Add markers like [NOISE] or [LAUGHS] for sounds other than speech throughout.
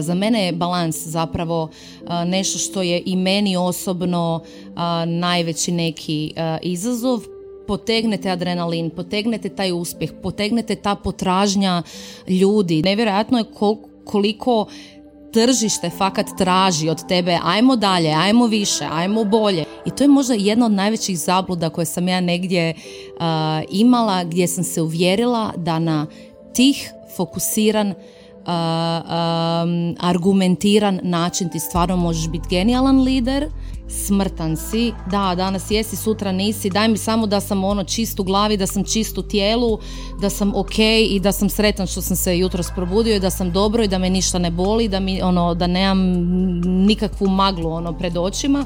Za mene je balans zapravo nešto što je i meni osobno najveći neki izazov. Potegnete adrenalin, potegnete taj uspjeh, potegnete ta potražnja ljudi. Nevjerojatno je koliko tržište fakat traži od tebe ajmo dalje, ajmo više, ajmo bolje. I to je možda jedna od najvećih zabluda koje sam ja negdje imala gdje sam se uvjerila da na tih fokusiran argumentiran način ti stvarno možeš biti genijalan lider, smrtan si, da, danas jesi, sutra nisi, daj mi samo da sam ono čist u glavi, da sam čist u tijelu, da sam ok i da sam sretan što sam se jutros probudio i da sam dobro i da me ništa ne boli, da, mi, ono, da nemam nikakvu maglu ono, pred očima.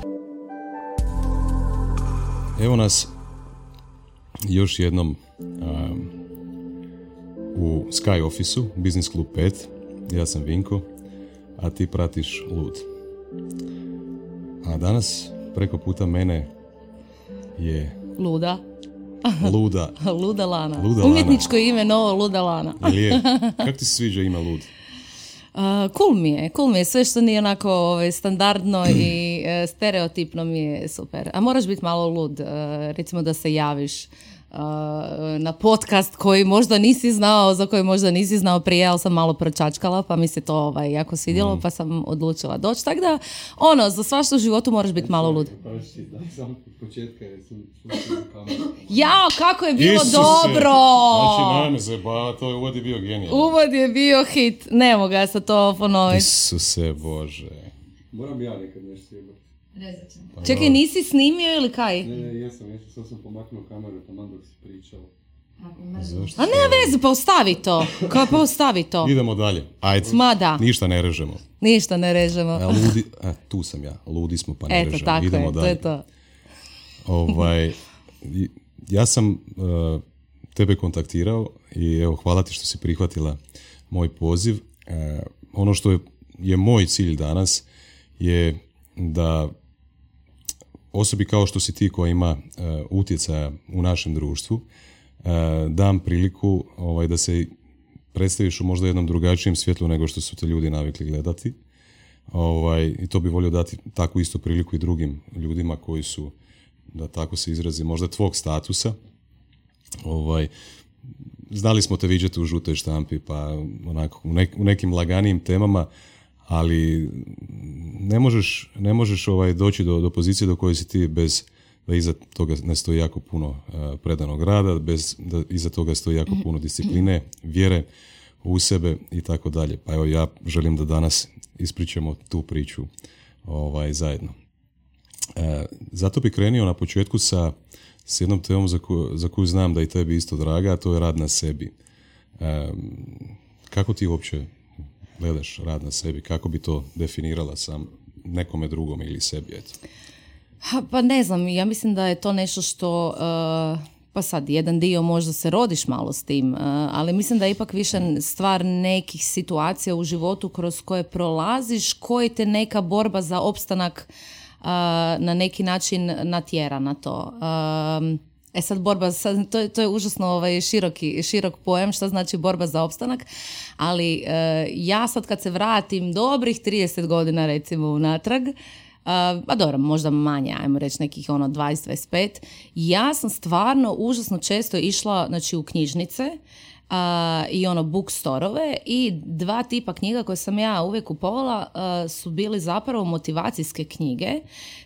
Evo nas još jednom u Sky Office-u, Business Club 5. Ja sam Vinko, a ti pratiš Lud. A danas preko puta mene je... Luda. Luda. [LAUGHS] Luda Lana. Luda Umjetničko ime novo Luda Lana. je? [LAUGHS] Kako ti se sviđa ime Lud? Uh, cool mi je, cool mi je. Sve što nije onako ovaj, standardno [CLEARS THROAT] i uh, stereotipno mi je super. A moraš biti malo lud, uh, recimo da se javiš na podcast koji možda nisi znao, za koji možda nisi znao prije, ali sam malo pročačkala, pa mi se to ovaj, jako svidjelo, mm. pa sam odlučila doći. Tako da, ono, za svašta u životu moraš biti malo lud. Ja, kako je bilo Isuse. dobro! Znači, se, ba, to je uvod je bio genijalno. Uvod je bio hit, ne mogu ja sa to ponoviti. Isuse Bože. Moram ja nekad nešto pa Čekaj, nisi snimio ili kaj? Ne, ne, jesam, jesam, sad sam pomaknuo kameru tamo dok si pričao. A ne veze, pa ostavi to. Kao pa ostavi to. Idemo dalje. Ajde. Ma da. Ništa ne režemo. Ništa ne režemo. A, ludi, a, tu sam ja. Ludi smo pa ne Eto, režemo. tako Idemo je, dalje. to je to. Ovaj, ja sam uh, tebe kontaktirao i evo, hvala ti što si prihvatila moj poziv. Uh, ono što je, je moj cilj danas je da osobi kao što si ti koja ima uh, utjecaja u našem društvu, uh, dam priliku ovaj, da se predstaviš u možda jednom drugačijem svjetlu nego što su te ljudi navikli gledati. Ovaj, I to bi volio dati takvu istu priliku i drugim ljudima koji su, da tako se izrazi, možda tvog statusa. Ovaj, znali smo te viđati u žutoj štampi, pa onako, u, u nekim laganijim temama, ali ne možeš, ne možeš ovaj doći do, do pozicije do koje si ti bez da iza toga ne stoji jako puno uh, predanog rada, bez da iza toga stoji jako puno discipline, vjere u sebe i tako dalje. Pa evo ja želim da danas ispričamo tu priču ovaj zajedno. Uh, zato bi krenio na početku sa, s jednom temom za, za koju znam da i tebi isto draga, a to je rad na sebi. Uh, kako ti uopće gledaš rad na sebi? Kako bi to definirala sam nekome drugome ili sebi? Eto? Ha, pa ne znam, ja mislim da je to nešto što... Uh, pa sad, jedan dio možda se rodiš malo s tim, uh, ali mislim da je ipak više stvar nekih situacija u životu kroz koje prolaziš, koji te neka borba za opstanak uh, na neki način natjera na to. Um, E sad borba, sad, to, je, to je užasno ovaj, široki, širok pojam što znači borba za opstanak, ali e, ja sad kad se vratim dobrih 30 godina recimo unatrag, uh, a dobro, možda manje, ajmo reći nekih ono 20-25, ja sam stvarno užasno često išla znači, u knjižnice i ono bookstore i dva tipa knjiga koje sam ja uvijek kupovala su bili zapravo motivacijske knjige.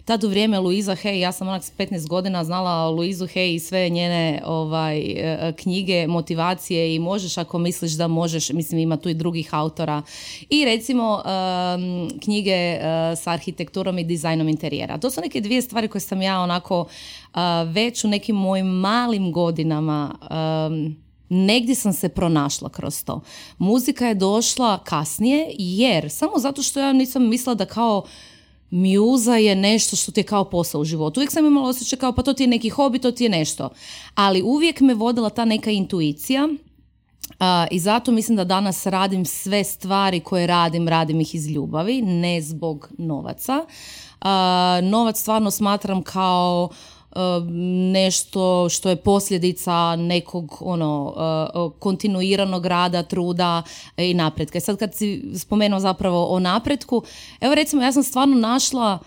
Tad u vrijeme Luiza Hay, ja sam onak s 15 godina znala Luizu Hay i sve njene ovaj, e, knjige motivacije i možeš ako misliš da možeš, mislim ima tu i drugih autora. I recimo knjige e, sa arhitekturom i dizajnom interijera. To su neke dvije stvari koje sam ja onako već u nekim mojim malim godinama negdje sam se pronašla kroz to. Muzika je došla kasnije jer samo zato što ja nisam mislila da kao mjuza je nešto što ti je kao posao u životu. Uvijek sam imala osjećaj kao pa to ti je neki hobi, to ti je nešto. Ali uvijek me vodila ta neka intuicija I zato mislim da danas radim sve stvari koje radim, radim ih iz ljubavi, ne zbog novaca. novac stvarno smatram kao nešto što je posljedica nekog ono kontinuiranog rada, truda i napretka. Sad kad si spomenuo zapravo o napretku, evo recimo ja sam stvarno našla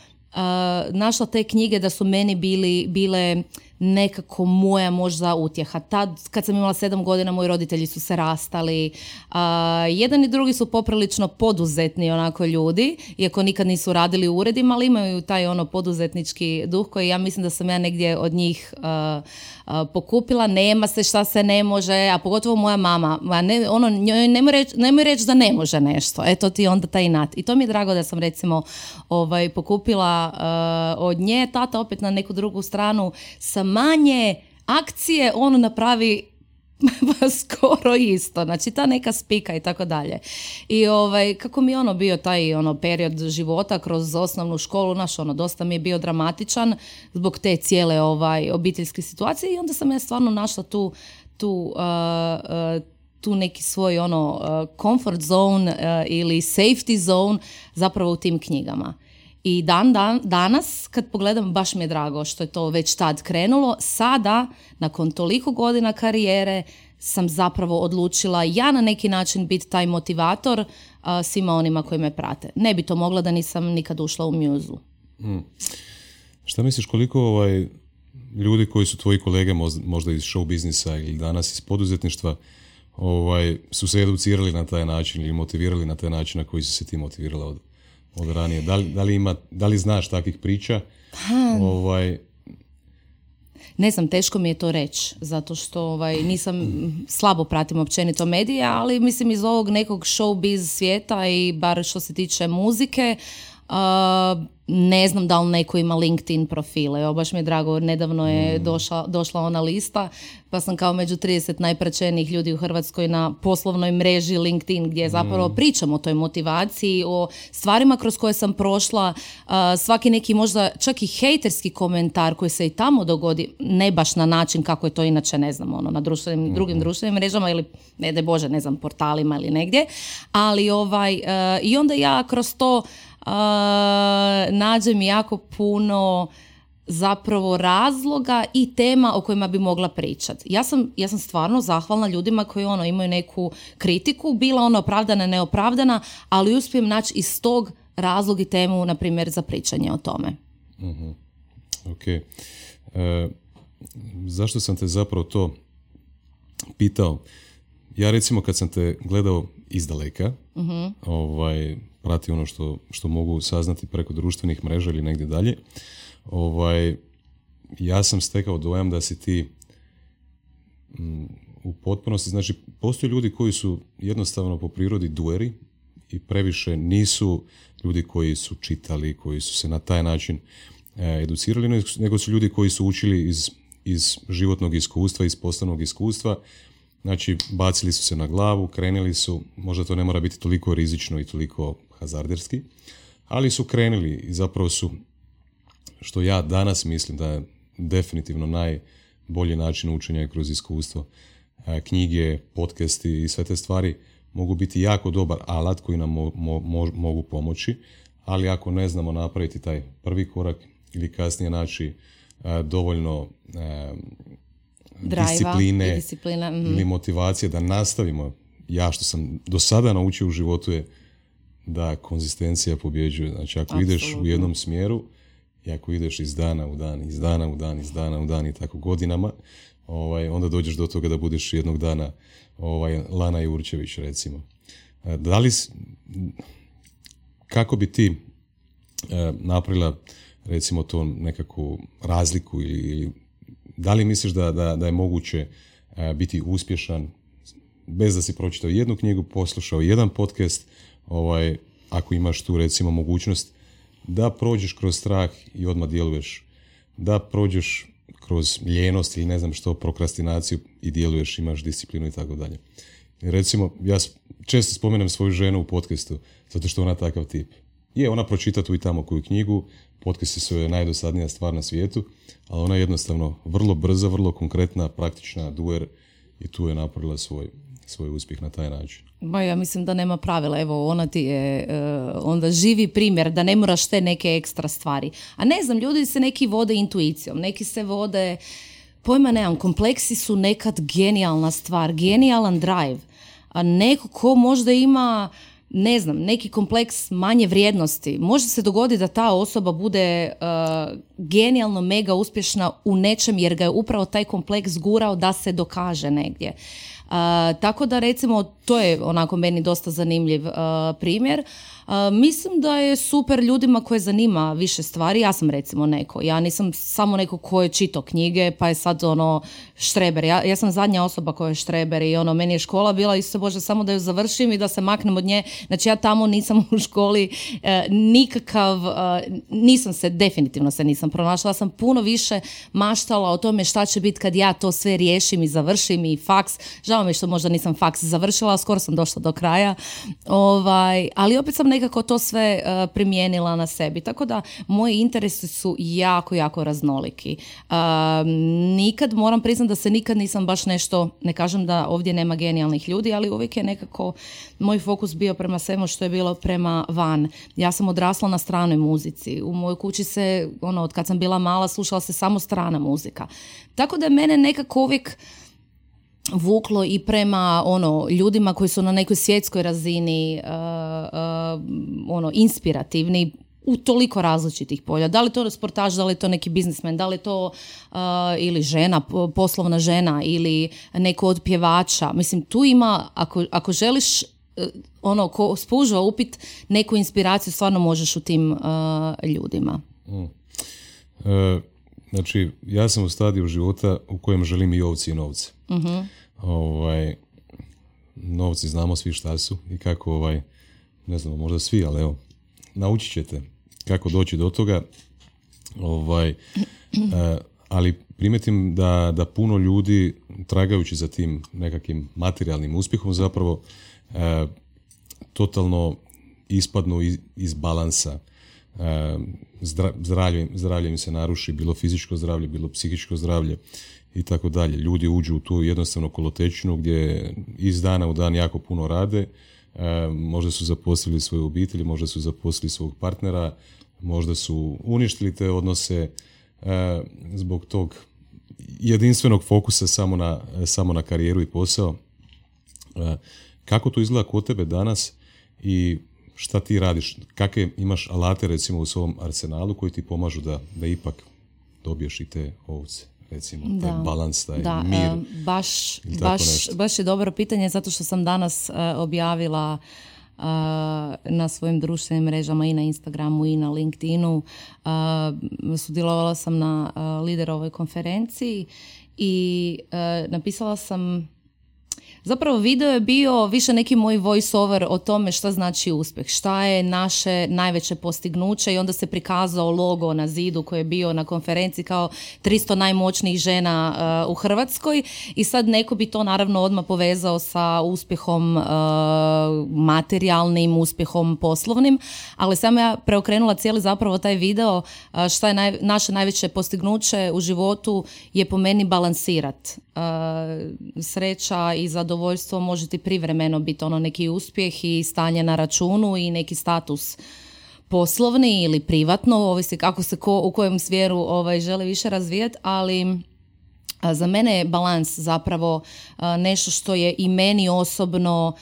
našla te knjige da su meni bili, bile nekako moja možda utjeha. Tad, kad sam imala sedam godina, moji roditelji su se rastali. jedan i drugi su poprilično poduzetni onako ljudi, iako nikad nisu radili u uredima, ali imaju taj ono poduzetnički duh koji ja mislim da sam ja negdje od njih pokupila. Nema se šta se ne može, a pogotovo moja mama. Ne, ono, nemoj reći da ne može nešto. Eto ti onda taj nat. I to mi je drago da sam recimo ovaj, pokupila od nje. Tata opet na neku drugu stranu sa manje akcije on napravi [LAUGHS] skoro isto, znači ta neka spika i tako dalje. I ovaj, kako mi je ono bio taj ono period života kroz osnovnu školu, naš ono, dosta mi je bio dramatičan zbog te cijele ovaj, obiteljske situacije i onda sam ja stvarno našla tu, tu uh, uh, tu neki svoj ono uh, comfort zone ili safety zone zapravo u tim knjigama. I dan, dan, danas, kad pogledam, baš mi je drago što je to već tad krenulo. Sada, nakon toliko godina karijere, sam zapravo odlučila ja na neki način biti taj motivator svima onima koji me prate. Ne bi to mogla da nisam nikad ušla u mjuzu. Hmm. Šta misliš koliko ovaj, ljudi koji su tvoji kolege možda iz show biznisa ili danas iz poduzetništva ovaj, su se educirali na taj način ili motivirali na taj način na koji si se ti motivirala od, od ranije. Da li, da li, ima, da li znaš takvih priča? Pa, ovaj... Ne znam, teško mi je to reći, zato što ovaj, nisam, slabo pratim općenito medije, ali mislim iz ovog nekog showbiz svijeta i bar što se tiče muzike, uh, ne znam da li neko ima LinkedIn profile. Evo, baš mi je drago, nedavno je mm. došla, došla ona lista, pa sam kao među 30 najpraćenijih ljudi u Hrvatskoj na poslovnoj mreži LinkedIn, gdje zapravo mm. pričam o toj motivaciji, o stvarima kroz koje sam prošla, svaki neki možda čak i hejterski komentar koji se i tamo dogodi, ne baš na način kako je to inače, ne znam, ono, na društvenim, mm. drugim društvenim mrežama ili, ne da Bože, ne znam, portalima ili negdje, ali ovaj, i onda ja kroz to nađem jako puno zapravo razloga i tema o kojima bi mogla pričati. Ja sam, ja sam stvarno zahvalna ljudima koji ono imaju neku kritiku, bila ona opravdana, neopravdana, ali uspijem naći iz tog razlog i temu, na primjer, za pričanje o tome. uh Ok. E, zašto sam te zapravo to pitao? Ja recimo kad sam te gledao izdaleka, uh ovaj, prati ono što, što mogu saznati preko društvenih mreža ili negdje dalje, ovaj, ja sam stekao dojam da si ti mm, u potpunosti, znači postoje ljudi koji su jednostavno po prirodi dueri i previše nisu ljudi koji su čitali, koji su se na taj način e, educirali, nego su ljudi koji su učili iz, iz životnog iskustva, iz poslovnog iskustva, znači bacili su se na glavu, krenuli su, možda to ne mora biti toliko rizično i toliko hazarderski, ali su krenuli i zapravo su, što ja danas mislim da je definitivno najbolji način učenja kroz iskustvo. E, knjige, podcasti i sve te stvari mogu biti jako dobar alat koji nam mogu pomoći, ali ako ne znamo napraviti taj prvi korak ili kasnije naći e, dovoljno e, discipline mhm. ili motivacije da nastavimo ja što sam do sada naučio u životu je da konzistencija pobjeđuje. Znači ako ideš u jednom smjeru i ako ideš iz dana u dan, iz dana u dan, iz dana u dan i tako godinama, ovaj, onda dođeš do toga da budeš jednog dana ovaj, Lana Jurčević recimo. E, da li, kako bi ti e, napravila recimo to nekakvu razliku ili, da li misliš da, da, da je moguće e, biti uspješan bez da si pročitao jednu knjigu, poslušao jedan podcast, ovaj, ako imaš tu recimo mogućnost da prođeš kroz strah i odmah djeluješ, da prođeš kroz ljenost ili ne znam što, prokrastinaciju i djeluješ, imaš disciplinu i tako dalje. Recimo, ja često spomenem svoju ženu u podcastu, zato što ona takav tip. Je, ona pročita tu i tamo koju knjigu, podcasti su je najdosadnija stvar na svijetu, ali ona je jednostavno vrlo brza, vrlo konkretna, praktična, duer i tu je napravila svoj, svoj uspjeh na taj način? Ma ja mislim da nema pravila, evo ona ti je e, onda živi primjer da ne moraš te neke ekstra stvari. A ne znam, ljudi se neki vode intuicijom, neki se vode, pojma nemam, kompleksi su nekad genijalna stvar, genijalan drive. A neko ko možda ima ne znam, neki kompleks manje vrijednosti. Može se dogoditi da ta osoba bude uh, genijalno mega uspješna u nečem jer ga je upravo taj kompleks gurao da se dokaže negdje. Uh, tako da recimo to je onako meni dosta zanimljiv uh, primjer mislim da je super ljudima koje zanima više stvari. Ja sam recimo neko. Ja nisam samo neko ko je čito knjige pa je sad ono štreber. Ja, ja sam zadnja osoba koja je štreber i ono meni je škola bila isto bože samo da ju završim i da se maknem od nje. Znači ja tamo nisam u školi e, nikakav, e, nisam se, definitivno se nisam pronašla. Sam puno više maštala o tome šta će biti kad ja to sve riješim i završim i faks. Mi što možda nisam faks završila, skoro sam došla do kraja. Ovaj, ali opet sam nekako to sve uh, primijenila na sebi. Tako da moji interesi su jako, jako raznoliki. Uh, nikad, moram priznati da se nikad nisam baš nešto, ne kažem da ovdje nema genijalnih ljudi, ali uvijek je nekako moj fokus bio prema svemu što je bilo prema van. Ja sam odrasla na stranoj muzici. U mojoj kući se, ono, od kad sam bila mala, slušala se samo strana muzika. Tako da mene nekako uvijek vuklo i prema ono ljudima koji su na nekoj svjetskoj razini uh, uh, ono inspirativni u toliko različitih polja. Da li to sportaž, da li to neki biznismen, da li to uh, ili žena, poslovna žena ili neko od pjevača. Mislim, tu ima, ako, ako želiš ono, ko spužva upit neku inspiraciju, stvarno možeš u tim ljudima. Mm. Znači, ja sam u stadiju života u kojem želim i ovci i novce. uh Ovaj, novci znamo svi šta su i kako, ovaj, ne znam, možda svi, ali evo, naučit ćete kako doći do toga. Ovaj, eh, ali primetim da, da puno ljudi tragajući za tim nekakvim materijalnim uspjehom zapravo eh, totalno ispadnu iz, iz balansa zdravlje, zdravlje se naruši, bilo fizičko zdravlje, bilo psihičko zdravlje i tako dalje. Ljudi uđu u tu jednostavno kolotečinu gdje iz dana u dan jako puno rade, možda su zaposlili svoje obitelji, možda su zaposlili svog partnera, možda su uništili te odnose zbog tog jedinstvenog fokusa samo na, samo na karijeru i posao. Kako to izgleda kod tebe danas i šta ti radiš, kakve imaš alate recimo u svom arsenalu koji ti pomažu da, da ipak dobiješ i te ovce recimo, da. taj balans, taj da, mir. E, baš, baš, baš je dobro pitanje zato što sam danas uh, objavila uh, na svojim društvenim mrežama i na Instagramu i na LinkedInu. Uh, sudjelovala sam na liderovoj konferenciji i napisala sam Zapravo video je bio više neki moj voice over o tome šta znači uspjeh, šta je naše najveće postignuće i onda se prikazao logo na zidu koji je bio na konferenciji kao 300 najmoćnijih žena uh, u Hrvatskoj i sad neko bi to naravno odmah povezao sa uspjehom uh, materijalnim, uspjehom poslovnim, ali sam ja preokrenula cijeli zapravo taj video uh, šta je naše najveće postignuće u životu je po meni balansirat. Sreća i zadovoljstvo zadovoljstvo može ti privremeno biti ono neki uspjeh i stanje na računu i neki status poslovni ili privatno, ovisi kako se ko, u kojem smjeru ovaj, želi više razvijati, ali za mene je balans zapravo nešto što je i meni osobno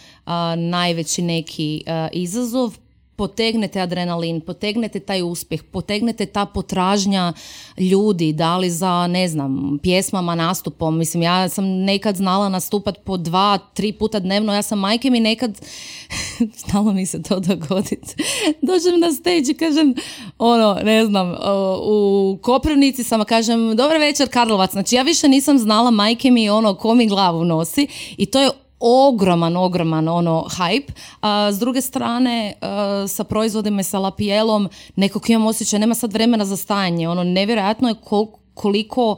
najveći neki izazov potegnete adrenalin, potegnete taj uspjeh, potegnete ta potražnja ljudi, da li za, ne znam, pjesmama, nastupom. Mislim, ja sam nekad znala nastupat po dva, tri puta dnevno, ja sam majke mi nekad, [LAUGHS] znalo mi se to dogoditi, dođem na stage i kažem, ono, ne znam, u Koprivnici sam, kažem, dobar večer Karlovac, znači ja više nisam znala majke mi ono ko mi glavu nosi i to je ogroman, ogroman ono hype. A, s druge strane, sa proizvodima i sa lapijelom, nekog imam osjećaj, nema sad vremena za stajanje. Ono, nevjerojatno je koliko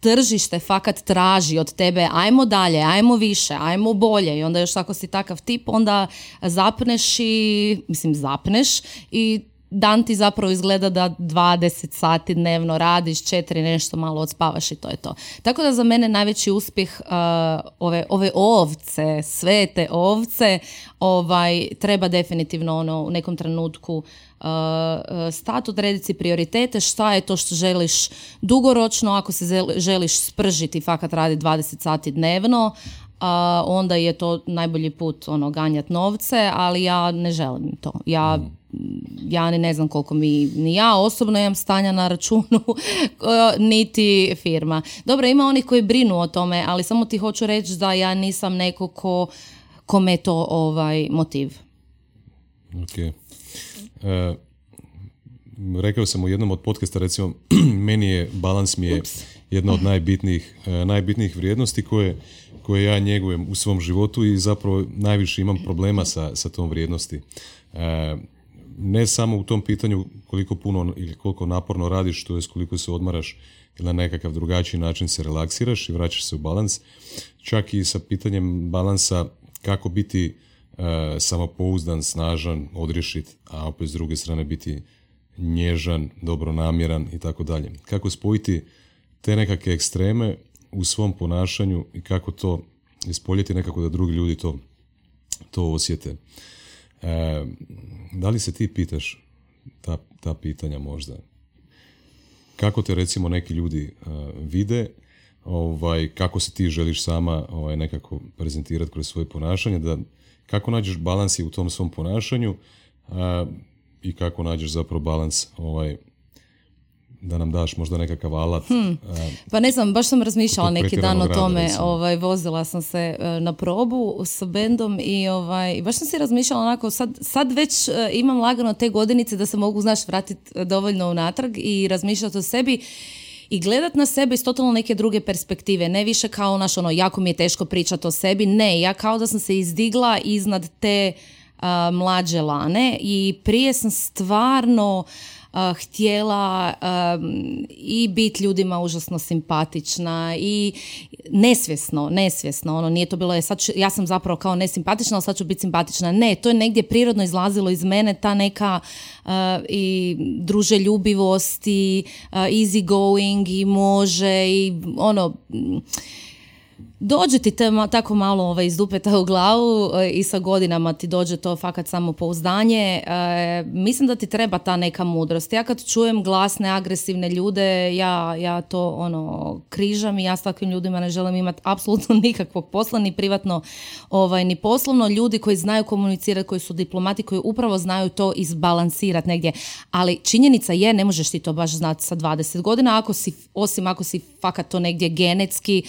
tržište fakat traži od tebe ajmo dalje, ajmo više, ajmo bolje i onda još ako si takav tip onda zapneš i, mislim zapneš i dan ti zapravo izgleda da 20 sati dnevno radiš, četiri nešto malo odspavaš i to je to. Tako da za mene najveći uspjeh uh, ove, ove ovce, sve te ovce, ovaj, treba definitivno ono u nekom trenutku uh, stat, odrediti prioritete, šta je to što želiš dugoročno, ako se želiš spržiti, fakat radi 20 sati dnevno, a onda je to najbolji put ono ganjat novce, ali ja ne želim to. Ja ja ni ne znam koliko mi, ni ja osobno imam stanja na računu, [LAUGHS] niti firma. Dobro, ima onih koji brinu o tome, ali samo ti hoću reći da ja nisam neko ko, kome to ovaj motiv. Ok. E, rekao sam u jednom od podcasta, recimo, [CLEARS THROAT] meni je, balans mi je jedna od najbitnijih, e, najbitnijih vrijednosti koje koje ja njegujem u svom životu i zapravo najviše imam problema sa, sa tom vrijednosti. E, ne samo u tom pitanju koliko puno ili koliko naporno radiš, to je koliko se odmaraš ili na nekakav drugačiji način se relaksiraš i vraćaš se u balans, čak i sa pitanjem balansa kako biti e, samopouzdan, snažan, odriješit, a opet s druge strane biti nježan, dobronamjeran i tako dalje. Kako spojiti te nekakve ekstreme u svom ponašanju i kako to ispoljeti nekako da drugi ljudi to, to osjete. E, da li se ti pitaš ta, ta pitanja možda? Kako te recimo neki ljudi e, vide, ovaj, kako se ti želiš sama ovaj, nekako prezentirati kroz svoje ponašanje, da kako nađeš balans u tom svom ponašanju i kako nađeš zapravo balans ovaj, da nam daš možda nekakav alat. Hmm. Pa ne znam, baš sam razmišljala neki dan o tome, ovaj, vozila sam se e, na probu sa bendom i ovaj, baš sam si razmišljala onako, sad, sad već e, imam lagano te godinice da se mogu, znaš, vratiti dovoljno unatrag i razmišljati o sebi i gledat na sebe iz totalno neke druge perspektive, ne više kao naš ono, jako mi je teško pričati o sebi, ne, ja kao da sam se izdigla iznad te mlađe lane i prije sam stvarno htjela i biti ljudima užasno simpatična i nesvjesno, nesvjesno, ono nije to bilo, je, sad ja sam zapravo kao nesimpatična, ali sad ću biti simpatična. Ne, to je negdje prirodno izlazilo iz mene, ta neka i druželjubivost i easy going i može i ono dođe ti te tako malo ovaj, iz dupeta u glavu e, i sa godinama ti dođe to fakat samo pouzdanje. E, mislim da ti treba ta neka mudrost. Ja kad čujem glasne, agresivne ljude, ja, ja to ono križam i ja s takvim ljudima ne želim imati apsolutno [LAUGHS] nikakvog posla, ni privatno, ovaj, ni poslovno. Ljudi koji znaju komunicirati, koji su diplomati, koji upravo znaju to izbalansirati negdje. Ali činjenica je, ne možeš ti to baš znati sa 20 godina, ako si, osim ako si fakat to negdje genetski,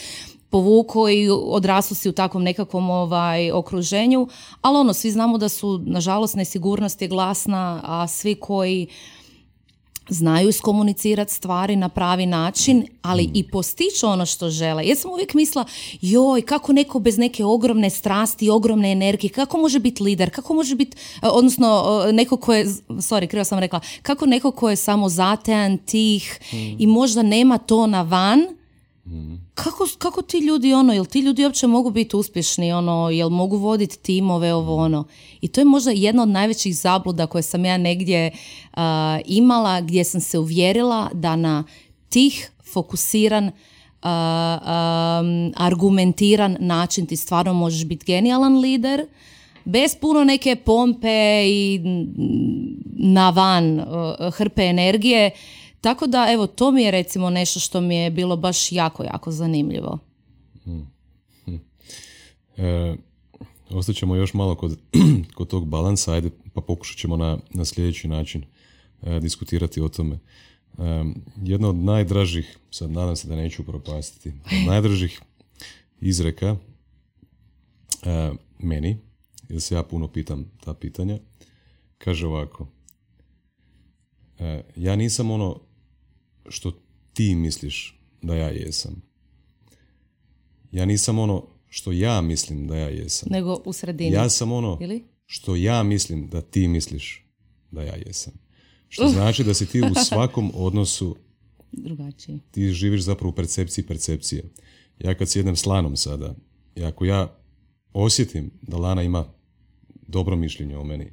povukao i odraslo si u takvom nekakvom ovaj, okruženju, ali ono, svi znamo da su, nažalost, nesigurnost je glasna, a svi koji znaju iskomunicirati stvari na pravi način, ali i postiću ono što žele. Ja sam uvijek mislila, joj, kako neko bez neke ogromne strasti, ogromne energije, kako može biti lider, kako može biti, eh, odnosno eh, neko ko je, sorry, krivo sam rekla, kako neko ko je samo zatejan, tih i možda nema to na van, kako, kako ti ljudi ono, jel ti ljudi uopće mogu biti uspješni, ono, jel mogu voditi timove, ovo ono. I to je možda jedna od najvećih zabluda koje sam ja negdje imala, gdje sam se uvjerila da na tih fokusiran, argumentiran način ti stvarno možeš biti genijalan lider, bez puno neke pompe i na van hrpe energije, tako da, evo, to mi je recimo nešto što mi je bilo baš jako, jako zanimljivo. Hmm. Hmm. E, ostaćemo još malo kod, [CLEARS THROAT] kod tog balansa, ajde pa pokušat ćemo na, na sljedeći način e, diskutirati o tome. E, jedna od najdražih, sad nadam se da neću propastiti, [LAUGHS] najdražih izreka e, meni, jer se ja puno pitam ta pitanja, kaže ovako, e, ja nisam ono što ti misliš da ja jesam. Ja nisam ono što ja mislim da ja jesam. Nego u sredini. Ja sam ono Ili? što ja mislim da ti misliš da ja jesam. Što znači da si ti u svakom [LAUGHS] odnosu drugačiji. Ti živiš zapravo u percepciji percepcije. Ja kad sjednem s Lanom sada, i ako ja osjetim da Lana ima dobro mišljenje o meni,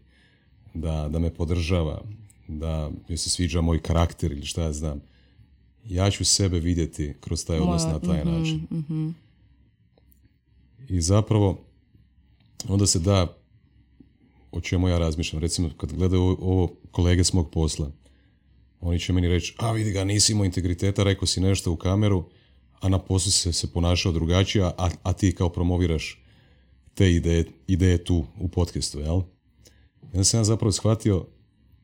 da, da me podržava, da joj se sviđa moj karakter ili šta ja znam. Ja ću sebe vidjeti kroz taj odnos na taj način. I zapravo onda se da o čemu ja razmišljam. Recimo, kad gledaju ovo, ovo kolege s mog posla, oni će meni reći, a vidi ga, nisi imao integriteta, rekao si nešto u kameru, a na poslu se, se ponašao drugačije, a, a ti kao promoviraš te ideje, ideje tu u podcastu, jel? I onda sam ja zapravo shvatio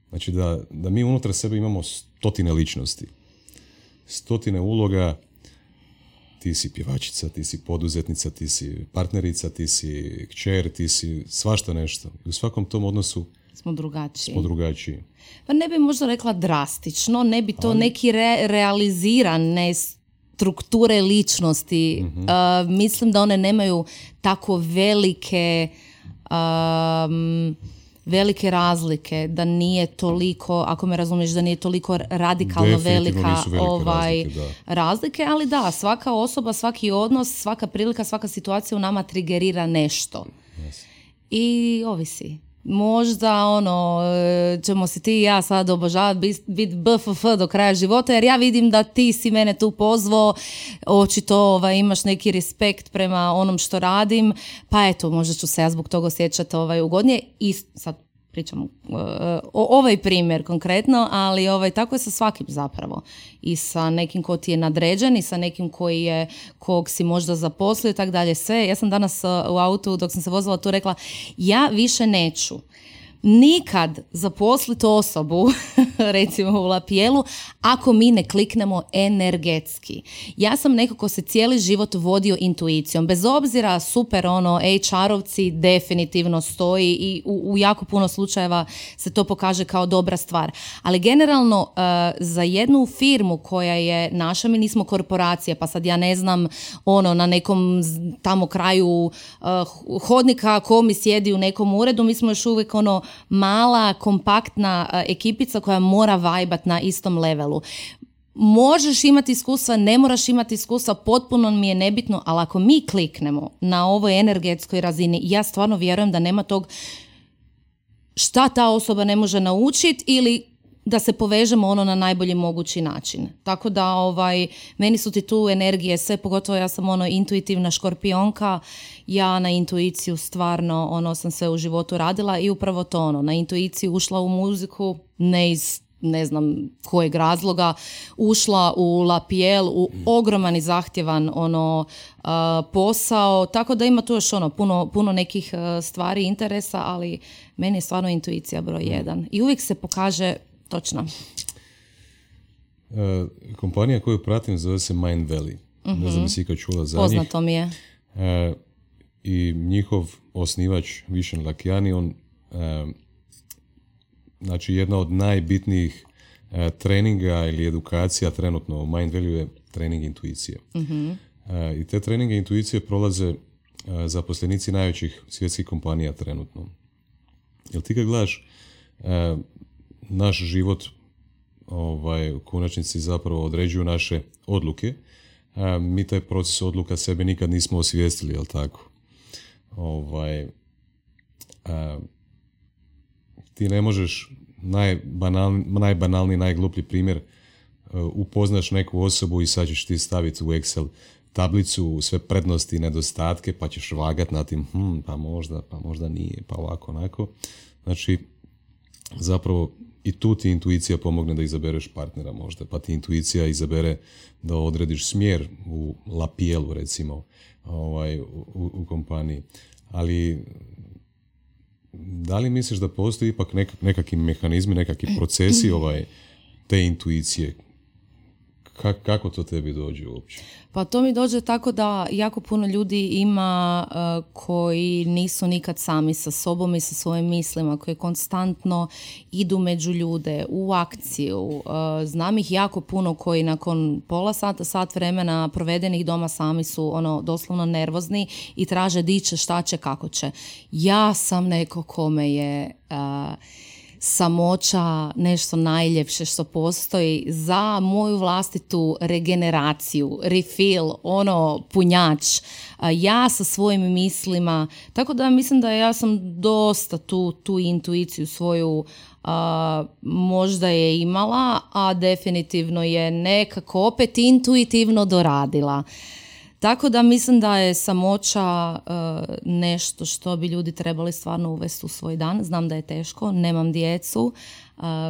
znači da, da mi unutar sebe imamo stotine ličnosti, stotine uloga, ti si pjevačica, ti si poduzetnica, ti si partnerica, ti si kćer, ti si svašta nešto. I u svakom tom odnosu Smo drugačiji. smo drugačiji. Pa ne bi možda rekla drastično, ne bi to neki re, realizirane strukture ličnosti. Mhm. Uh, mislim da one nemaju tako velike um, velike razlike, da nije toliko, ako me razumiješ, da nije toliko radikalno Definitivno velika ovaj, razlike, da. razlike, ali da, svaka osoba, svaki odnos, svaka prilika, svaka situacija u nama trigerira nešto. I ovisi. Možda ono, e, ćemo se ti i ja sad obožavati, biti bit BFF do kraja života, jer ja vidim da ti si mene tu pozvao, očito ovaj, imaš neki respekt prema onom što radim, pa eto, možda ću se ja zbog toga osjećati ovaj, ugodnije. I sad pričam uh, o ovaj primjer konkretno, ali ovaj, tako je sa svakim zapravo. I sa nekim ko ti je nadređen i sa nekim koji je, kog si možda zaposlio i tako dalje. Sve, ja sam danas uh, u autu dok sam se vozila tu rekla, ja više neću nikad zaposliti osobu, [LAUGHS] recimo u Lapijelu, ako mi ne kliknemo energetski. Ja sam neko ko se cijeli život vodio intuicijom. Bez obzira, super ono, HR-ovci definitivno stoji i u, u jako puno slučajeva se to pokaže kao dobra stvar. Ali generalno, uh, za jednu firmu koja je naša, mi nismo korporacije, pa sad ja ne znam, ono, na nekom tamo kraju uh, hodnika ko mi sjedi u nekom uredu, mi smo još uvijek ono mala, kompaktna uh, ekipica koja mora vajbat na istom levelu. Možeš imati iskustva, ne moraš imati iskustva, potpuno mi je nebitno, ali ako mi kliknemo na ovoj energetskoj razini, ja stvarno vjerujem da nema tog šta ta osoba ne može naučiti ili da se povežemo ono na najbolji mogući način. Tako da ovaj, meni su ti tu energije sve, pogotovo ja sam ono intuitivna škorpionka, ja na intuiciju stvarno ono sam sve u životu radila i upravo to ono, na intuiciju ušla u muziku, ne iz ne znam kojeg razloga, ušla u Lapiel, u ogroman i zahtjevan ono posao, tako da ima tu još ono puno, puno nekih stvari, interesa, ali meni je stvarno intuicija broj jedan. I uvijek se pokaže točno. E, kompanija koju pratim zove se Mind Valley. Ne znam si ikad čula za njih. Poznato mi je. E, I njihov osnivač Višen Lakjani, on e, znači jedna od najbitnijih treninga ili edukacija trenutno u Mind Value je trening intuicije. E, I te treninge intuicije prolaze zaposlenici najvećih svjetskih kompanija trenutno. Jel ti kad gledaš naš život ovaj, u konačnici zapravo određuju naše odluke, a, mi taj proces odluka sebe nikad nismo osvijestili, jel tako? Ovaj, a, ti ne možeš najbanalni, najbanalniji, najgluplji primjer uh, upoznaš neku osobu i sad ćeš ti staviti u Excel tablicu sve prednosti i nedostatke pa ćeš vagat na tim hm, pa možda, pa možda nije, pa ovako, onako. Znači, zapravo i tu ti intuicija pomogne da izabereš partnera možda, pa ti intuicija izabere da odrediš smjer u lapijelu recimo ovaj, u, u- kompaniji. Ali da li misliš da postoji ipak nek, nekakvi mehanizmi, nekakvi procesi [CLEARS THROAT] ovaj, te intuicije? Ka- kako to tebi dođe uopće? Pa to mi dođe tako da jako puno ljudi ima uh, koji nisu nikad sami sa sobom i sa svojim mislima, koji konstantno idu među ljude u akciju. Uh, znam ih jako puno koji nakon pola sata, sat vremena provedenih doma sami su ono doslovno nervozni i traže di će, šta će, kako će. Ja sam neko kome je uh, samoća nešto najljepše što postoji za moju vlastitu regeneraciju, refill, ono punjač, ja sa svojim mislima, tako da mislim da ja sam dosta tu, tu intuiciju svoju možda je imala, a definitivno je nekako opet intuitivno doradila. Tako da mislim da je samoća nešto što bi ljudi trebali stvarno uvesti u svoj dan. Znam da je teško, nemam djecu,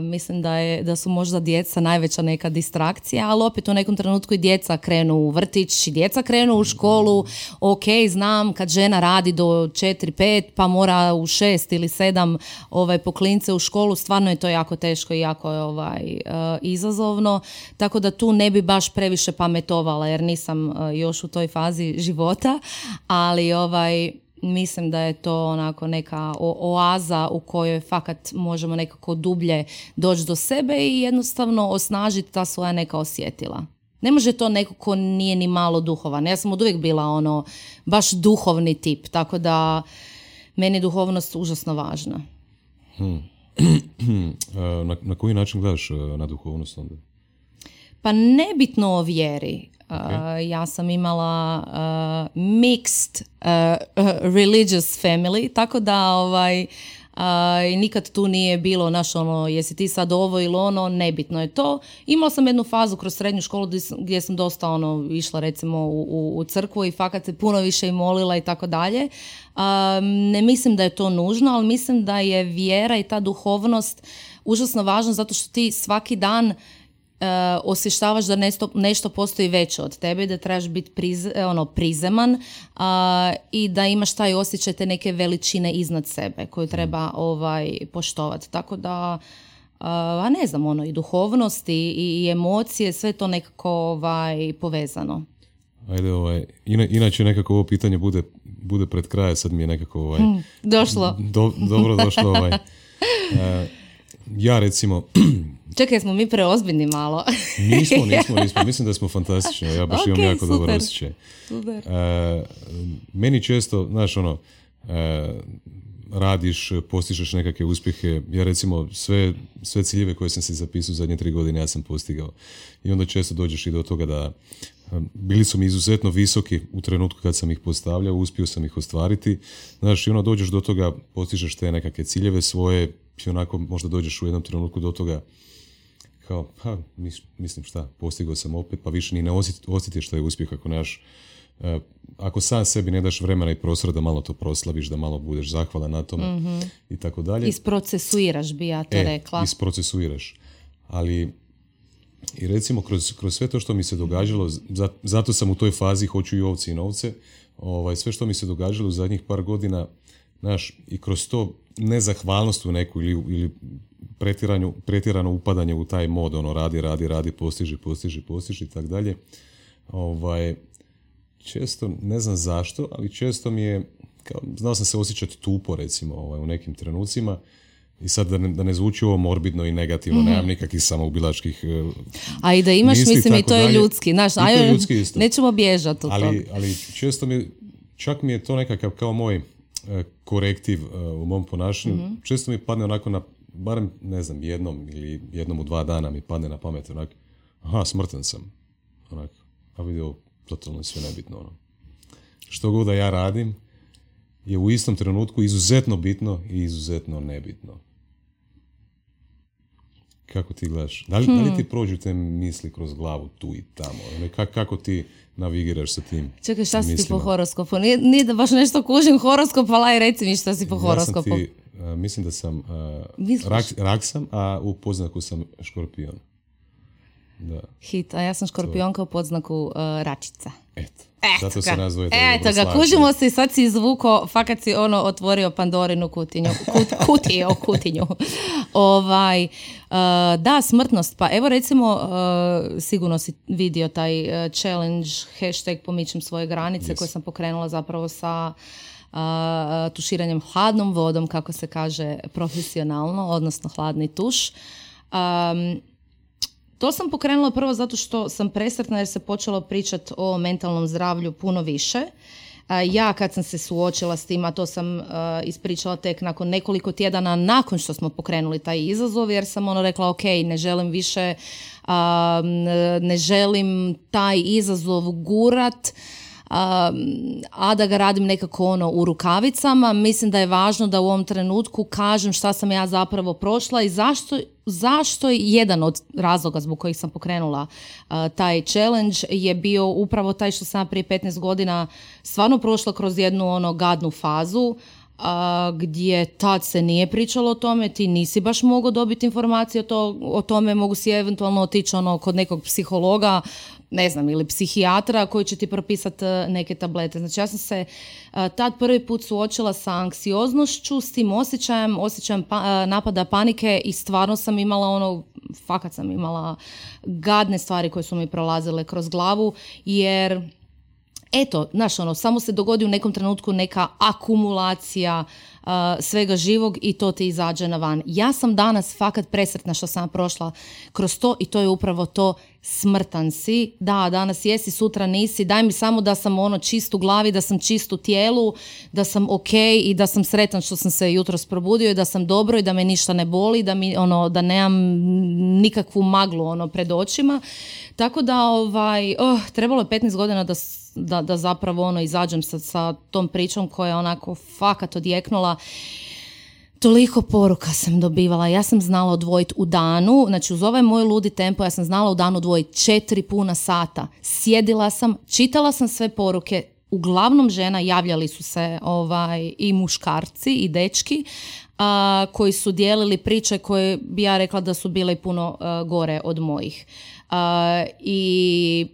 mislim da, je, da su možda djeca najveća neka distrakcija, ali opet u nekom trenutku i djeca krenu u vrtić, i djeca krenu u školu, ok, znam kad žena radi do 4-5 pa mora u 6 ili 7 ovaj, poklince u školu, stvarno je to jako teško i jako je ovaj, e, izazovno, tako da tu ne bi baš previše pametovala jer nisam e, još u toj fazi života, ali ovaj, mislim da je to onako neka oaza u kojoj fakat možemo nekako dublje doći do sebe i jednostavno osnažiti ta svoja neka osjetila. Ne može to neko ko nije ni malo duhovan. Ja sam od uvijek bila ono baš duhovni tip, tako da meni je duhovnost užasno važna. Hmm. [CLEARS THROAT] na, na koji način gledaš eh, na duhovnost onda? Pa nebitno o vjeri. Ja sam imala uh, mixed uh, religious family, tako da ovaj, i nikad tu nije bilo naš ono, jesi ti sad ovo ili ono, nebitno je to. Imala sam jednu fazu kroz srednju školu gdje sam dosta ono, išla recimo u, u, crkvu i fakat se puno više i molila i tako dalje. Ne mislim da je to nužno, ali mislim da je vjera i ta duhovnost užasno važna zato što ti svaki dan uh, osještavaš da nešto, nešto postoji veće od tebe, da trebaš biti priz, e, ono, prizeman i da imaš taj osjećaj te neke veličine iznad sebe koju treba ovaj, poštovati. Tako da, a ne znam, ono, i duhovnost i, i emocije, sve to nekako ovaj, povezano. Ajde, ovaj, inače nekako ovo pitanje bude, bude pred kraje, sad mi je nekako ovaj, hmm, došlo. dobro došlo. Ovaj. [LAUGHS] ja recimo Čekaj, smo mi preozbiljni malo. [LAUGHS] nismo, nismo, [LAUGHS] nismo. Mislim da smo fantastični. Ja baš imam jako super. dobar osjećaj. Super. E, meni često, znaš, ono, e, radiš, postižeš nekakve uspjehe. Ja recimo sve, sve ciljeve koje sam se zapisao zadnje tri godine ja sam postigao. I onda često dođeš i do toga da e, bili su mi izuzetno visoki u trenutku kad sam ih postavljao, uspio sam ih ostvariti. Znaš, i onda dođeš do toga, postižeš te nekakve ciljeve svoje i onako možda dođeš u jednom trenutku do toga kao, ha, mislim šta, postigao sam opet, pa više ni ne osjetiš što je uspjeh ako nemaš e, ako sam sebi ne daš vremena i prostora da malo to proslaviš, da malo budeš zahvalan na tome mm i tako dalje. Isprocesuiraš bi ja to e, rekla. Isprocesuiraš. Ali i recimo kroz, kroz sve to što mi se događalo, zato sam u toj fazi hoću i ovci i novce, ovaj, sve što mi se događalo u zadnjih par godina, znaš, i kroz to nezahvalnost u neku ili, ili pretjerano upadanje u taj mod, ono radi, radi, radi, postiži, postiži, postiži i tako dalje. Ovaj, često, ne znam zašto, ali često mi je, kao, znao sam se osjećati tupo recimo ovaj, u nekim trenucima i sad da ne, da ne zvuči ovo morbidno i negativno, mm-hmm. nemam nikakvih samoubilačkih e, A i da imaš, mislim, i to je ljudski, znaš, I to je ljudski isto. nećemo bježati od ali, Ali često mi, čak mi je to nekakav kao moj e, korektiv e, u mom ponašanju. Mm-hmm. Često mi padne onako na barem, ne znam, jednom ili jednom u dva dana mi padne na pamet, onak, aha, smrtan sam. Onak, a vidio, totalno sve nebitno, ono. Što god da ja radim, je u istom trenutku izuzetno bitno i izuzetno nebitno. Kako ti gledaš? Da li, da li ti hmm. prođu te misli kroz glavu tu i tamo? Ono, kako, kako ti navigiraš sa tim Čekaj, šta si ti po horoskopu? Nije, nije da baš nešto kužim horoskop, ali reci mi šta si po horoskopu. Ja sam ti mislim da sam uh, rak, rak, sam, a u podznaku sam škorpion. Da. Hit, a ja sam škorpionka u podznaku uh, račica. Eto. Eto Zato se nazvoje Eto ga, kužimo se i sad si izvuko, fakat si ono otvorio Pandorinu kutinju, kut, [LAUGHS] kutiju, kutinju. ovaj, uh, da, smrtnost, pa evo recimo, uh, sigurno si vidio taj challenge, hashtag pomičem svoje granice yes. koje sam pokrenula zapravo sa tuširanjem hladnom vodom, kako se kaže profesionalno, odnosno hladni tuš. to sam pokrenula prvo zato što sam presretna jer se počelo pričati o mentalnom zdravlju puno više. A, ja kad sam se suočila s tim, a to sam a, ispričala tek nakon nekoliko tjedana nakon što smo pokrenuli taj izazov, jer sam ono rekla, ok, ne želim više, a, ne želim taj izazov gurat, a da ga radim nekako ono u rukavicama. Mislim da je važno da u ovom trenutku kažem šta sam ja zapravo prošla i zašto, zašto jedan od razloga zbog kojih sam pokrenula taj challenge je bio upravo taj što sam prije 15 godina stvarno prošla kroz jednu ono gadnu fazu a, gdje tad se nije pričalo o tome, ti nisi baš mogao dobiti informacije o, to, o tome, mogu si eventualno otići ono, kod nekog psihologa, ne znam, ili psihijatra koji će ti propisati e, neke tablete. Znači ja sam se e, tad prvi put suočila sa anksioznošću, s tim osjećajem, osjećajem pa, e, napada panike i stvarno sam imala ono, fakat sam imala gadne stvari koje su mi prolazile kroz glavu, jer eto, znaš, ono, samo se dogodi u nekom trenutku neka akumulacija svega živog i to ti izađe na van. Ja sam danas fakat presretna što sam prošla kroz to i to je upravo to smrtan si, da, danas jesi, sutra nisi, daj mi samo da sam ono čist u glavi, da sam čist u tijelu, da sam ok i da sam sretan što sam se jutros probudio i da sam dobro i da me ništa ne boli, da, mi, ono, da nemam nikakvu maglu ono, pred očima. Tako da, ovaj, oh, trebalo je 15 godina da da, da zapravo ono izađem sa, sa tom pričom koja je onako fakat odjeknula. Toliko poruka sam dobivala. Ja sam znala odvojiti u danu, znači uz ovaj moj ludi tempo ja sam znala u danu odvojiti četiri puna sata. Sjedila sam, čitala sam sve poruke, uglavnom žena javljali su se ovaj, i muškarci i dečki a, koji su dijelili priče koje bi ja rekla da su bile puno gore od mojih. I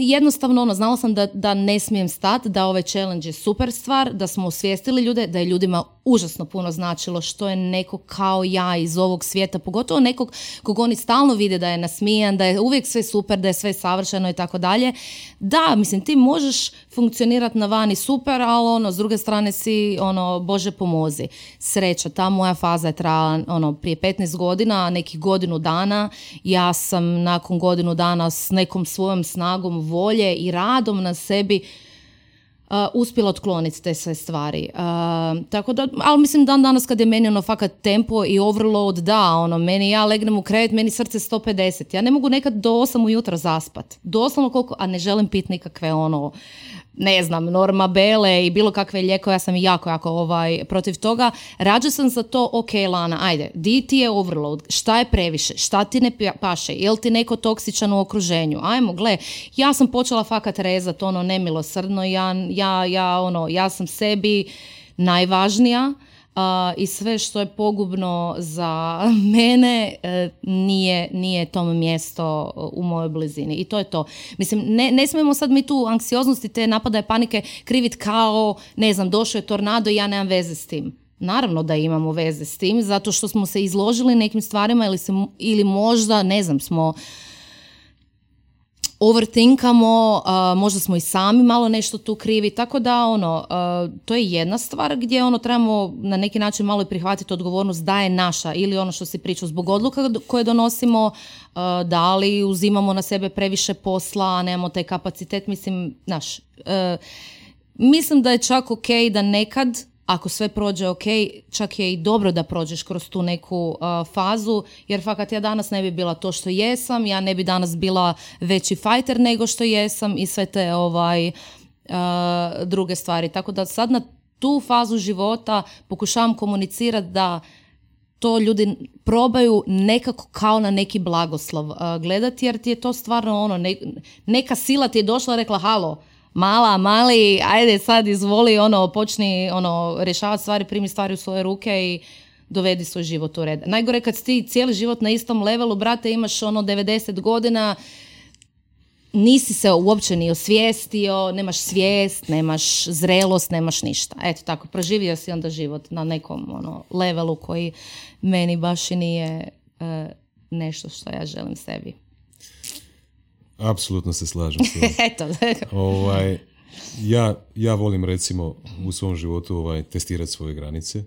jednostavno ono, znala sam da, da ne smijem stati, da ovaj challenge je super stvar, da smo osvijestili ljude, da je ljudima užasno puno značilo što je neko kao ja iz ovog svijeta, pogotovo nekog kog oni stalno vide da je nasmijan, da je uvijek sve super, da je sve savršeno i tako dalje. Da, mislim, ti možeš funkcionirati na vani super, ali ono, s druge strane si, ono, Bože pomozi. Sreća, ta moja faza je trajala, ono, prije 15 godina, nekih godinu dana. Ja sam nakon godinu dana s nekom svojom snagom volje i radom na sebi uh, uspjela otkloniti te sve stvari. Uh, tako da, ali mislim dan danas kad je meni ono fakat tempo i overload, da, ono, meni ja legnem u krevet, meni srce 150. Ja ne mogu nekad do 8 ujutro zaspat. Doslovno koliko, a ne želim pit nikakve ono ne znam, normabele i bilo kakve lijekove, ja sam jako, jako ovaj, protiv toga. Rađe sam za to, ok, Lana, ajde, di ti je overload, šta je previše, šta ti ne paše, je li ti neko toksičan u okruženju, ajmo, gle, ja sam počela fakat rezat, ono, nemilosrdno, ja, ja, ja, ono, ja sam sebi najvažnija, i sve što je pogubno za [LAUGHS] mene e, nije, nije tom mjesto u mojoj blizini. I to je to. Mislim, ne, ne smijemo sad mi tu anksioznosti, te napadaje panike krivit kao, ne znam, došao je tornado i ja nemam veze s tim. Naravno da imamo veze s tim, zato što smo se izložili nekim stvarima ili, se, ili možda, ne znam, smo overthinkamo, možda smo i sami malo nešto tu krivi, tako da ono, to je jedna stvar gdje ono trebamo na neki način malo i prihvatiti odgovornost da je naša ili ono što si pričao zbog odluka koje donosimo, da li uzimamo na sebe previše posla, nemamo taj kapacitet, mislim, znaš, mislim da je čak ok da nekad ako sve prođe ok, čak je i dobro da prođeš kroz tu neku fazu, jer fakat ja danas ne bi bila to što jesam, ja ne bi danas bila veći fighter nego što jesam i sve te ovaj, druge stvari. Tako da sad na tu fazu života pokušavam komunicirati da to ljudi probaju nekako kao na neki blagoslov gledati, jer ti je to stvarno ono, neka sila ti je došla i rekla halo, mala, mali, ajde sad izvoli, ono, počni, ono, rješavati stvari, primi stvari u svoje ruke i dovedi svoj život u red. Najgore kad ti cijeli život na istom levelu, brate, imaš ono 90 godina, nisi se uopće ni osvijestio, nemaš svijest, nemaš zrelost, nemaš ništa. Eto tako, proživio si onda život na nekom ono, levelu koji meni baš i nije e, nešto što ja želim sebi. Apsolutno se slažem s [LAUGHS] Eto. [LAUGHS] ovaj, ja, ja volim recimo u svom životu ovaj, testirati svoje granice,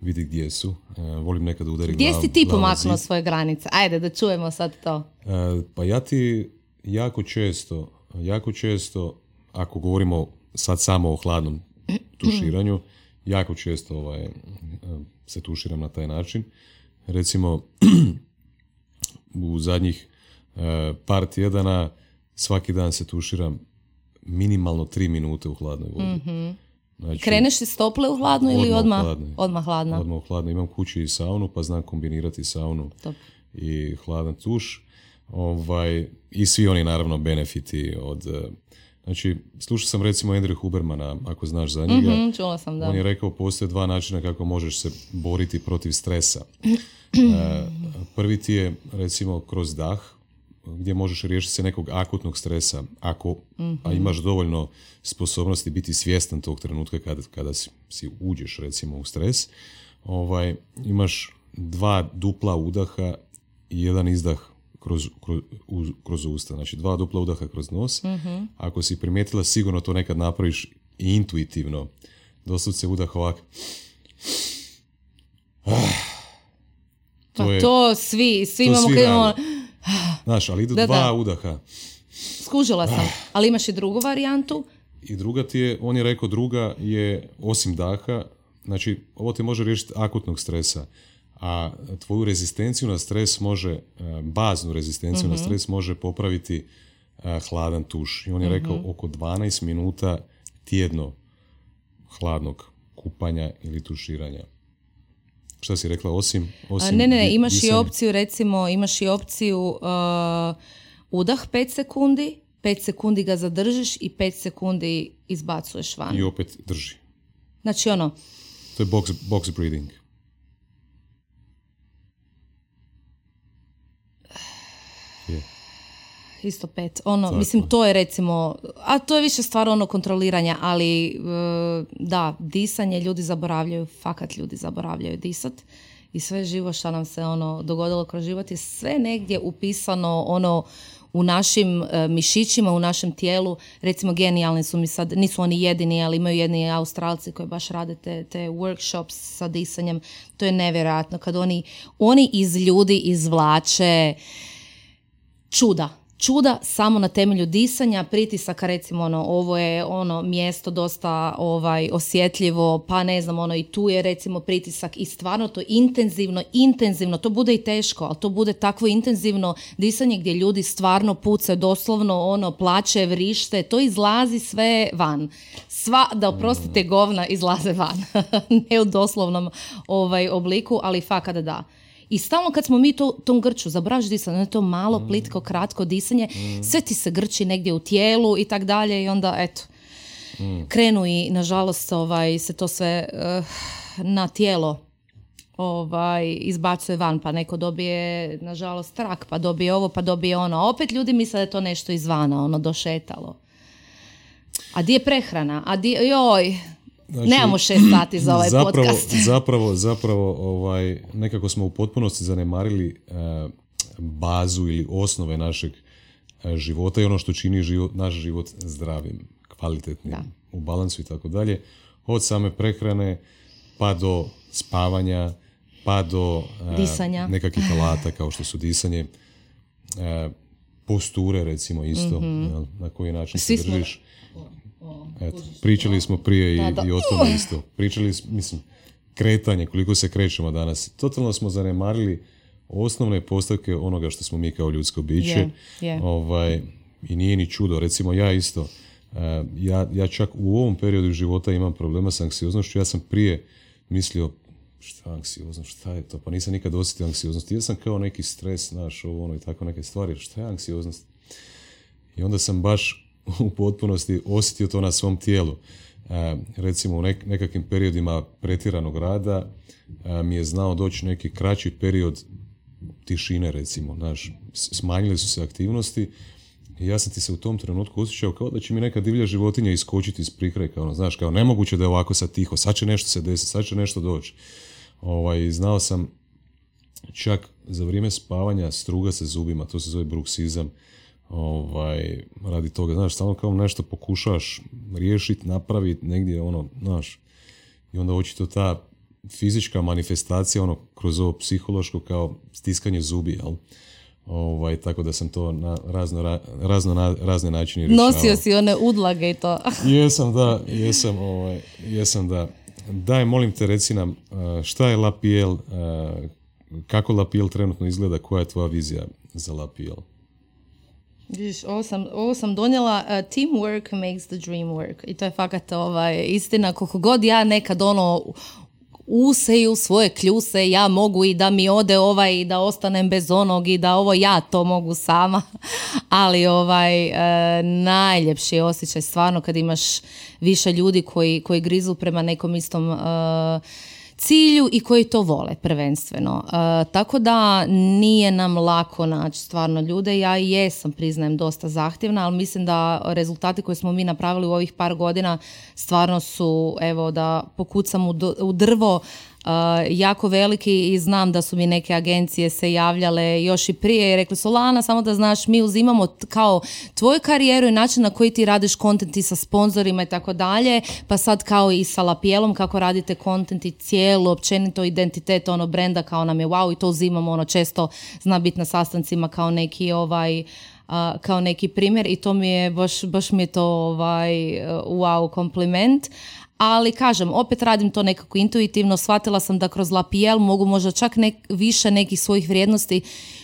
vidi gdje su. E, volim nekad udariti Gdje si ti pomaknuo svoje granice? Ajde da čujemo sad to. E, pa ja ti jako često, jako često ako govorimo sad samo o hladnom [CLEARS THROAT] tuširanju, jako često ovaj, e, se tuširam na taj način. Recimo, [CLEARS THROAT] u zadnjih par tjedana svaki dan se tuširam minimalno tri minute u hladnoj vodi. Znači, Kreneš iz tople u hladnu ili Odmah u odmah, hladna? odmah u hladno. Imam kući i saunu, pa znam kombinirati saunu Top. i hladan tuš. Ovaj, I svi oni naravno benefiti od... eh, Znači, slušao sam recimo Andrew Hubermana, ako znaš za njega. Mhm, čula sam, da. On je rekao postoje dva načina kako možeš se boriti protiv stresa. E, [CLEARS THROAT] prvi ti je recimo kroz dah, gdje možeš riješiti se nekog akutnog stresa ako a imaš dovoljno sposobnosti biti svjestan tog trenutka kada, kada si, si uđeš recimo u stres. Ovaj, imaš dva dupla udaha i jedan izdah kroz, kroz, uz- kroz usta. Znači dva dupla udaha kroz nos. Ako si primijetila, sigurno to nekad napraviš i intuitivno. Doslovce udah ovak. Pa to je- to svi, svi to imamo svi kad imamo. Znaš, ali idu Da, dva da. udaha. skužila sam, ali imaš i drugu varijantu. I druga ti je, on je rekao druga je osim daha, znači ovo te može riješiti akutnog stresa, a tvoju rezistenciju na stres može, e, baznu rezistenciju na stres može popraviti e, hladan tuš. I on je rekao oko 12 minuta tjedno hladnog kupanja ili tuširanja. Šta si rekla, osim... A, osim ne, ne, ne, imaš i opciju, recimo, imaš i opciju uh, udah 5 sekundi, 5 sekundi ga zadržiš i 5 sekundi izbacuješ van. I opet drži. Znači ono, To je box, box breathing. 305, ono, Tako. mislim to je recimo, a to je više stvar ono kontroliranja, ali e, da, disanje ljudi zaboravljaju, fakat ljudi zaboravljaju disat i sve živo što nam se ono dogodilo kroz život je sve negdje upisano ono u našim e, mišićima, u našem tijelu, recimo genijalni su mi sad, nisu oni jedini, ali imaju jedni Australci koji baš rade te, te workshops sa disanjem, to je nevjerojatno, kad oni, oni iz ljudi izvlače čuda, Čuda samo na temelju disanja, pritisaka recimo ono, ovo je ono mjesto dosta ovaj osjetljivo, pa ne znam, ono i tu je recimo pritisak i stvarno to intenzivno, intenzivno, to bude i teško, ali to bude takvo intenzivno disanje gdje ljudi stvarno pucaju doslovno ono plaće, vrište, to izlazi sve van. Sva, da oprostite, govna izlaze van. [LAUGHS] ne u doslovnom ovaj obliku, ali fakat da. I stalno kad smo mi to, tom grču, zaboraviš disanje, ono to malo, plitko, kratko disanje, sve ti se grči negdje u tijelu i tak dalje i onda, eto, krenu i, nažalost, ovaj, se to sve eh, na tijelo ovaj, izbacuje van, pa neko dobije, nažalost, rak, pa dobije ovo, pa dobije ono. A opet ljudi misle da je to nešto izvana, ono, došetalo. A di je prehrana? A di, joj, Znači, nemamo šest sati za ovaj zapravo, podcast. [LAUGHS] zapravo, zapravo ovaj, nekako smo u potpunosti zanemarili e, bazu ili osnove našeg e, života i ono što čini život, naš život zdravim, kvalitetnim, Da. u balansu i tako dalje. Od same prehrane pa do spavanja, pa do e, Disanja. nekakvih alata kao što su disanje, e, posture recimo isto, jel, na koji način. Svi se smo- držiš. Eto, pričali smo prije i, Da, da. i o tome isto. Pričali smo, mislim, kretanje, koliko se krećemo danas. Totalno smo zanemarili osnovne postavke onoga što smo mi kao ljudsko biće. Je, je. Ovaj, I nije ni čudo. Recimo ja isto, eh, ja, ja čak u ovom periodu života imam problema s anksioznošću. Ja sam prije mislio, šta je anksioznost, šta je to? Pa nisam nikad osjetio anksioznost. Ja sam kao neki stres, znaš, ovo ono i tako neke stvari. Šta je anksioznost? I onda sam baš [LAUGHS] u potpunosti osjetio to na svom tijelu. E, recimo u nek- nekakvim periodima pretjeranog rada e, mi je znao doći neki kraći period tišine recimo, znaš, smanjile su se aktivnosti i ja sam ti se u tom trenutku osjećao kao da će mi neka divlja životinja iskočiti iz prikrajka, ono, znaš, kao nemoguće da je ovako sad tiho, sad će nešto se desiti, sad će nešto doći. Ovaj, znao sam čak za vrijeme spavanja struga se zubima, to se zove bruksizam, ovaj, radi toga, znaš, stalno kao nešto pokušaš riješiti, napraviti negdje, ono, znaš, i onda očito ta fizička manifestacija, ono, kroz ovo psihološko kao stiskanje zubi, jel? Ovaj, tako da sam to na razno, ra- razno na- razne načine rješavao. Nosio si one udlage i to. [LAUGHS] Jesam, da, jesam, ovaj, jesam, da. Daj, molim te, reci nam, uh, šta je LaPiel, uh, kako LaPiel trenutno izgleda, koja je tvoja vizija za LaPiel? Vidiš, ovo sam, ovo sam donijela, uh, teamwork makes the dream work. I to je fakat ovaj, istina, koliko god ja nekad ono useju svoje kljuse, ja mogu i da mi ode ovaj i da ostanem bez onog i da ovo ja to mogu sama. [LAUGHS] Ali ovaj e, najljepši je osjećaj stvarno kad imaš više ljudi koji, koji grizu prema nekom istom e, cilju i koji to vole prvenstveno. E, tako da nije nam lako naći stvarno ljude. Ja i jesam, priznajem, dosta zahtjevna, ali mislim da rezultati koje smo mi napravili u ovih par godina stvarno su, evo da pokucam u, do- u drvo, jako veliki i znam da su mi neke agencije se javljale još i prije i rekli su Lana samo da znaš mi uzimamo kao tvoju karijeru i način na koji ti radiš kontent sa sponzorima i tako dalje pa sad kao i sa Lapielom kako radite kontent i cijelu općenito identitet ono brenda kao nam je wow i to uzimamo ono često zna biti na sastancima kao neki ovaj kao neki primjer i to mi je baš, baš mi je to ovaj wow kompliment ali kažem, opet radim to nekako intuitivno, shvatila sam da kroz Lapiel mogu možda čak nek, više nekih svojih vrijednosti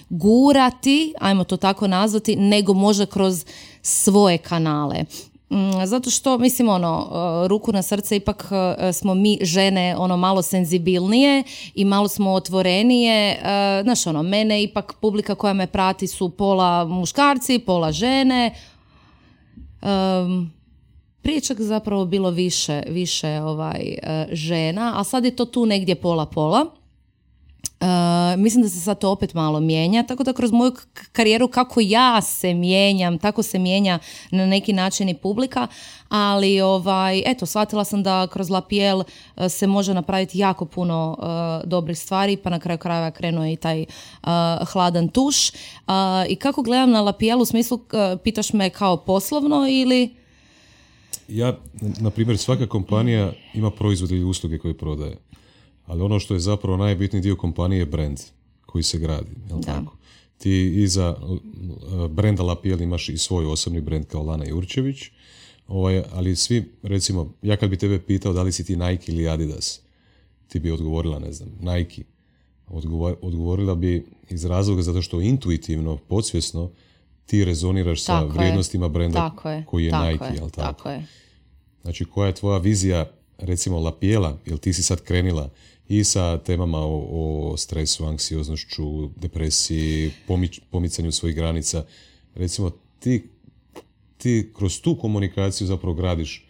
gurati, ajmo to tako nazvati, nego možda kroz svoje kanale. Mm, Zato što, mislim, ono, uh, ruku na srce, ipak uh, smo mi žene ono malo senzibilnije i malo smo otvorenije. Uh, Znaš, ono, mene ipak publika koja me prati su pola muškarci, pola žene. Prije čak zapravo bilo više, više ovaj, e, žena, a sad je to tu negdje pola-pola. E, mislim da se sad to opet malo mijenja, tako da kroz moju karijeru kako ja se mijenjam, tako se mijenja na neki način i publika, ali ovaj, eto, shvatila sam da kroz Lapiel e, se može napraviti jako puno e, dobrih stvari, pa na kraju krajeva krenuo je i taj hladan tuš. I kako gledam na Lapiel u smislu, pitaš me kao poslovno ili... Ja, na primjer, svaka kompanija ima proizvod ili usluge koje prodaje. Ali ono što je zapravo najbitniji dio kompanije je brand koji se gradi. Jel Da. tako? Ti iza uh, brenda Lapiel imaš i svoj osobni brand kao Lana Jurčević, ovaj, ali svi, recimo, ja kad bi tebe pitao da li si ti Nike ili Adidas, ti bi odgovorila, ne znam, Nike. Odgovor- odgovorila bi iz razloga zato što intuitivno, podsvjesno, ti rezoniraš sa Tako je. vrijednostima brenda Tako je, koji je tako Nike, je, jel tako? tako je. Znači, koja je tvoja vizija, recimo, Lapiela, jel ti si sad krenila i sa temama o, o stresu, anksioznošću, depresiji, pomič- pomicanju svojih granica. Recimo, ti, ti kroz tu komunikaciju zapravo gradiš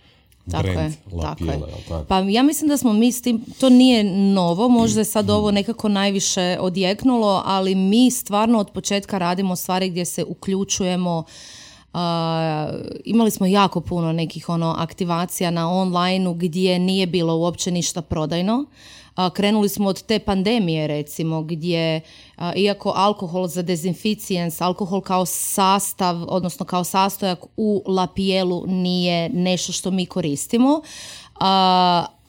Tako brand je, tako Lapiela, je. tako? Pa ja mislim da smo mi s tim, to nije novo, možda je sad ovo nekako najviše odjeknulo, ali mi stvarno od početka radimo stvari gdje se uključujemo a, imali smo jako puno nekih ono aktivacija na onlineu gdje nije bilo uopće ništa prodajno. Krenuli smo od te pandemije recimo gdje iako alkohol za dezinficijens, alkohol kao sastav, odnosno kao sastojak u lapijelu nije nešto što mi koristimo.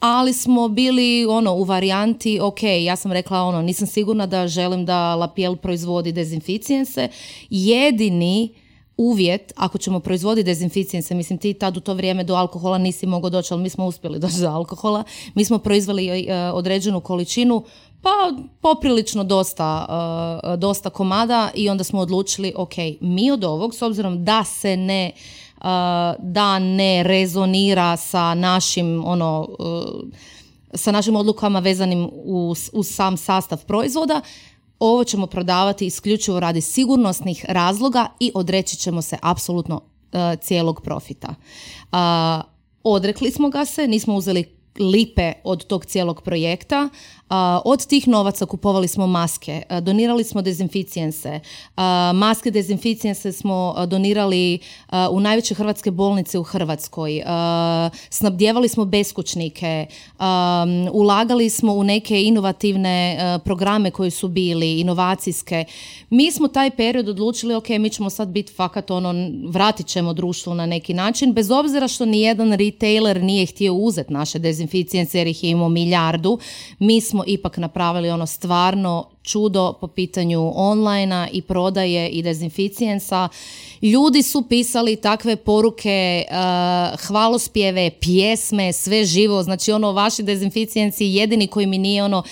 Ali smo bili ono u varijanti, ok, ja sam rekla ono, nisam sigurna da želim da Lapiel proizvodi dezinficijense. Jedini uvjet, ako ćemo proizvoditi dezinficijense, mislim ti tad u to vrijeme do alkohola nisi mogao doći, ali mi smo uspjeli [LAUGHS] doći do alkohola. Mi smo proizveli e, određenu količinu, pa poprilično dosta, e, dosta komada i onda smo odlučili, ok, mi od ovog, s obzirom da se ne uh, da ne rezonira sa našim ono sa našim odlukama vezanim uz, uz sam sastav proizvoda, ovo ćemo prodavati isključivo radi sigurnosnih razloga i odreći ćemo se apsolutno uh, cijelog profita. Uh, odrekli smo ga se, nismo uzeli lipe od tog cijelog projekta. Od tih novaca kupovali smo maske, donirali smo dezinficijense. Maske dezinficijense smo donirali u najveće hrvatske bolnice u Hrvatskoj. Snabdjevali smo beskućnike. Ulagali smo u neke inovativne programe koji su bili, inovacijske. Mi smo taj period odlučili, ok, mi ćemo sad biti fakat ono, vratit ćemo društvu na neki način, bez obzira što nijedan retailer nije htio uzeti naše dezinficijense jer ih je imao milijardu. Mi smo smo ipak napravili ono stvarno čudo po pitanju online i prodaje i dezinficijensa. Ljudi su pisali takve poruke, uh, hvalospjeve, pjesme, sve živo. Znači ono, vaši dezinficijenci jedini koji mi nije ono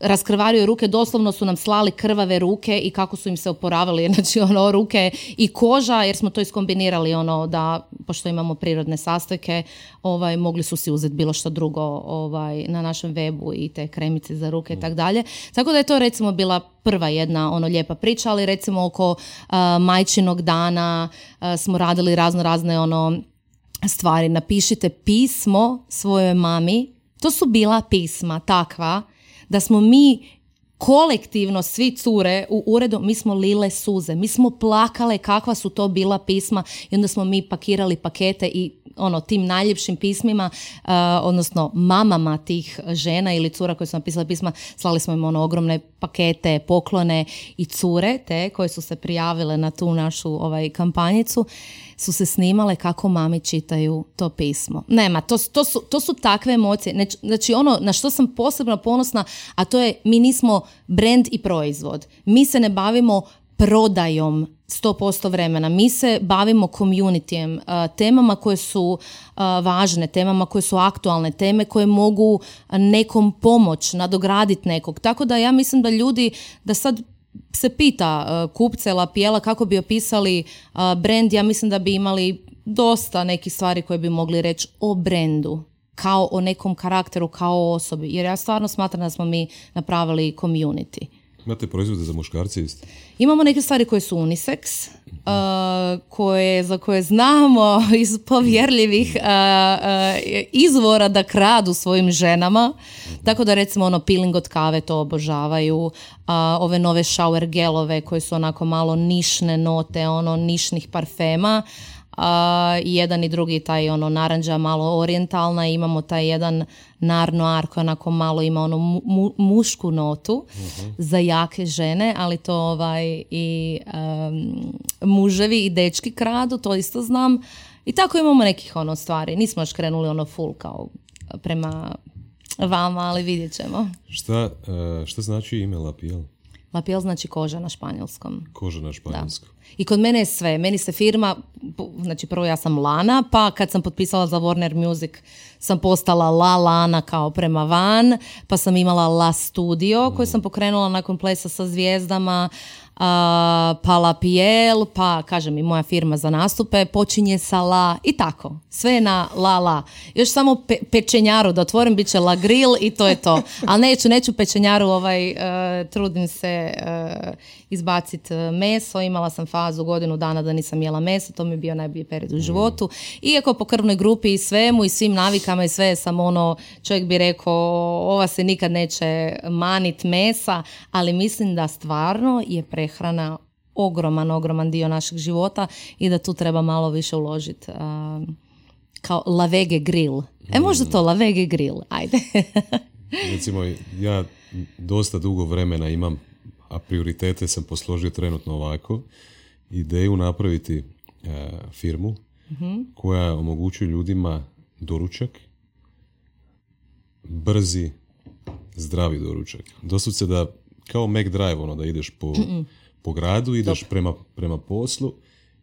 raskrvario ruke, doslovno su nam slali krvave ruke i kako su im se oporavili, [LAUGHS] znači ono ruke i koža, jer smo to iskombinirali ono da, pošto imamo prirodne sastojke, ovaj, mogli su si uzeti bilo što drugo ovaj, na našem webu i te kremice za ruke i tako dalje. Tako da je to recimo bila prva jedna ono lijepa priča, ali recimo oko uh, majčinog dana smo radili razno razne ono stvari. Napišite pismo svojoj mami. To su bila pisma takva da smo mi kolektivno svi cure u uredu, mi smo lile suze, mi smo plakale kakva su to bila pisma i onda smo mi pakirali pakete i ono tim najljepšim pismima, uh, odnosno mamama tih žena ili cura koje su napisale pisma, slali smo im ono ogromne pakete, poklone i cure te koje su se prijavile na tu našu ovaj kampanjicu su se snimale kako mami čitaju to pismo. Nema, to, to, su, to su takve emocije. Znači ono na što sam posebno ponosna, a to je mi nismo brand i proizvod. Mi se ne bavimo prodajom 100% vremena. Mi se bavimo communityjem, temama koje su važne, temama koje su aktualne, teme koje mogu nekom pomoć, nadograditi nekog. Tako da ja mislim da ljudi, da sad se pita kupce Lapijela kako bi opisali brand, ja mislim da bi imali dosta nekih stvari koje bi mogli reći o brendu kao o nekom karakteru, kao o osobi. Jer ja stvarno smatram da smo mi napravili community. Imate proizvode za muškarce isto? Imamo neke stvari koje su unisex, uh, koje, za koje znamo [LAUGHS] iz povjerljivih uh, uh, izvora da kradu svojim ženama. Tako da recimo ono peeling od kave to obožavaju. ove nove shower gelove koje su onako malo nišne note, ono nišnih parfema i jedan i drugi taj ono naranđa malo orijentalna imamo taj jedan nar noir koji onako malo ima ono mušku notu za jake žene ali to ovaj i muževi i dečki kradu to isto znam. I tako imamo nekih ono stvari. Nismo još krenuli ono full kao prema vama ali vidjet ćemo. Šta, e, šta znači ime Lapiel? Lapiel znači koža na španjolskom. Koža na španjolskom. I kod mene je sve. Meni se firma, znači prvo ja sam Lana, pa kad sam potpisala za Warner Music sam postala La Lana kao prema van, pa sam imala La Studio koju sam pokrenula nakon plesa sa zvijezdama, pa La Piel, pa kažem i moja firma za nastupe počinje sa La i tako. Sve na La La. Još samo pečenjaru da otvorim, bit će La Grill i to je to. [LAUGHS] Ali neću, neću pečenjaru, ovaj, uh, trudim se uh, izbaciti e, meso. Imala sam fazu godinu dana da nisam jela meso, to mi je bio najbolji period u mm. životu. Iako po krvnoj grupi i svemu i svim navikama i sve sam ono, čovjek bi rekao, ova se nikad neće manit mesa, ali mislim da stvarno je prehrana ogroman, ogroman dio našeg života i da tu treba malo više uložiti. kao lavege grill. E možda to lavege grill, ajde. [LAUGHS] Recimo, ja dosta dugo vremena imam a prioritete sam posložio trenutno ovako, ideju napraviti e, firmu koja omogućuje ljudima doručak, brzi, zdravi doručak. Doslovce da, kao Mac Drive, ono, da ideš po, po gradu, ideš prema, prema poslu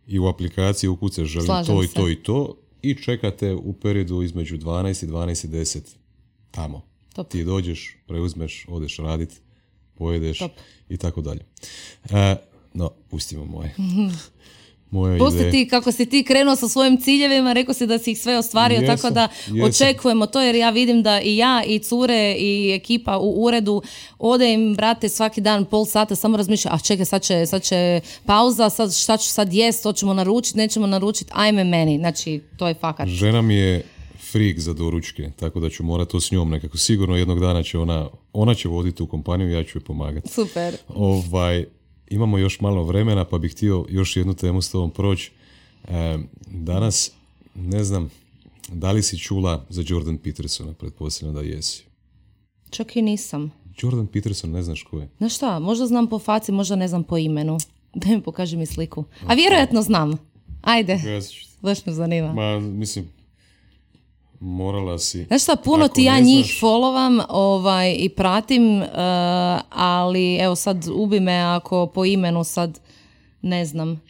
i u aplikaciji ukucaš želim to i to i to i čekate u periodu između 12 i 12 i 10 tamo. Ti dođeš, preuzmeš, odeš raditi pojedeš i tako dalje. E, no, pustimo moje. [LAUGHS] moje Pusti ti kako si ti krenuo sa svojim ciljevima, rekao si da si ih sve ostvario, tako da očekujemo to jer ja vidim da i ja i cure i ekipa u uredu ode im, brate, svaki dan pol sata samo razmišlja, a čekaj, sad će, sad će pauza, sad, šta ću sad jest, to ćemo naručiti, nećemo naručiti, ajme meni, znači to je fakat. Žena mi je frik za doručke, tako da ću morati to s njom nekako. Sigurno jednog dana će ona, ona će voditi u kompaniju, ja ću joj pomagati. Super. Ovaj, imamo još malo vremena, pa bih htio još jednu temu s tobom proći. E, danas, ne znam, da li si čula za Jordan Petersona, pretpostavljam da jesi. Čak i nisam. Jordan Peterson, ne znaš ko je? Znaš šta, možda znam po faci, možda ne znam po imenu. [LAUGHS] Da mi pokaži mi sliku. A vjerojatno znam. Ajde. Baš me zanima. Ma, mislim, morala si... Znaš šta, puno ako ti ja njih znaš- followam ovaj, i pratim, uh, ali evo sad ubi me ako po imenu sad ne znam.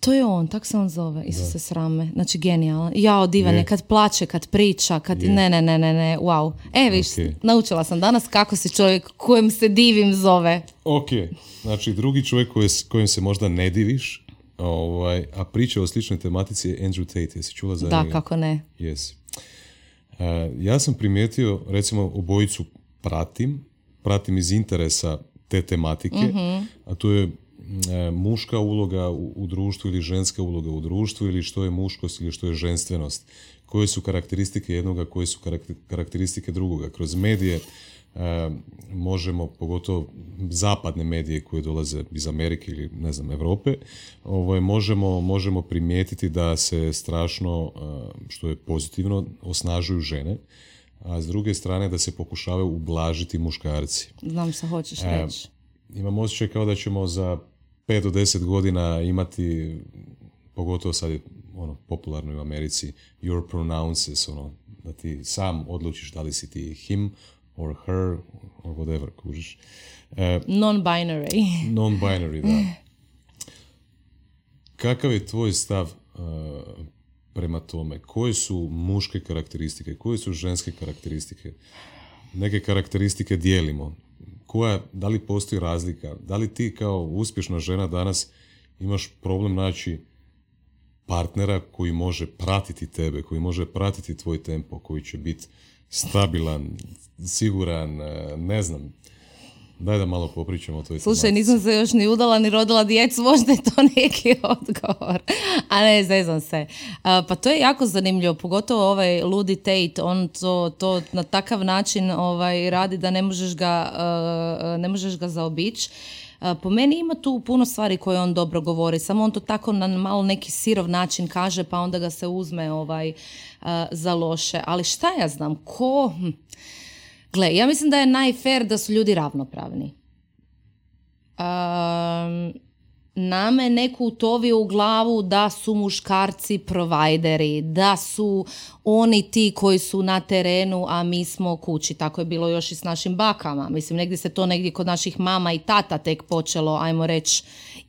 To je on, tak se on zove, Isuse srame. Znači genijalan. Jao, divan je, kad plače, kad priča, kad... Je. Ne, ne, ne, ne, ne, wow. E, viš, Ok. naučila sam danas kako se čovjek kojem se divim zove. Ok, znači drugi čovjek kojem se možda ne diviš, ovaj, a priča o sličnoj tematici je Andrew Tate. Jesi čula za Da, njega? kako ne. Jesi. E, ja sam primijetio, recimo, obojicu pratim, pratim iz interesa te tematike, a to je mm, e, muška uloga u, u društvu ili ženska uloga u društvu ili što je muškost ili što je ženstvenost. Koje su karakteristike jednoga, koje su karakter- karakteristike drugoga. Kroz medije možemo, pogotovo zapadne medije koje dolaze iz Amerike ili ne znam, Europe, ovaj, možemo, možemo primijetiti da se strašno, e, što je pozitivno, osnažuju žene, a s druge strane da se pokušavaju ublažiti muškarci. Znam što hoćeš E, reći. Imam osjećaj kao da ćemo za 5 do 10 godina imati, pogotovo sad je ono, popularno u Americi, your pronouncers, ono, da ti sam odlučiš da li si ti him or her or whatever, kužiš. E, Non-binary. [LAUGHS] non-binary, da. Kakav je tvoj stav e, prema tome? Koje su muške karakteristike? Koje su ženske karakteristike? Neke karakteristike dijelimo. Koja, da li postoji razlika? Da li ti kao uspješna žena danas imaš problem naći partnera koji može pratiti tebe, koji može pratiti tvoj tempo, koji će biti stabilan, siguran, e, ne znam. Daj da malo popričamo o toj Slušaj, tematici. nisam se još ni udala ni rodila djecu, možda je to [LAUGHS] neki odgovor. A ne, zezam se. A, pa to je jako zanimljivo, pogotovo ovaj Ludi Tate, on to, to na takav način ovaj, radi da ne možeš ga, uh, ne možeš ga zaobići. Po meni ima tu puno stvari koje on dobro govori, samo on to tako na malo neki sirov način kaže, pa onda ga se uzme ovaj, za loše. Ali šta ja znam, ko... hm. Gle, ja mislim da je najfer da su ljudi ravnopravni. Um, nama je neko utovio u glavu da su muškarci provajderi, da su oni ti koji su na terenu, a mi smo kući. Tako je bilo još i s našim bakama. Mislim, negdje se to negdje kod naših mama i tata tek počelo, ajmo reći,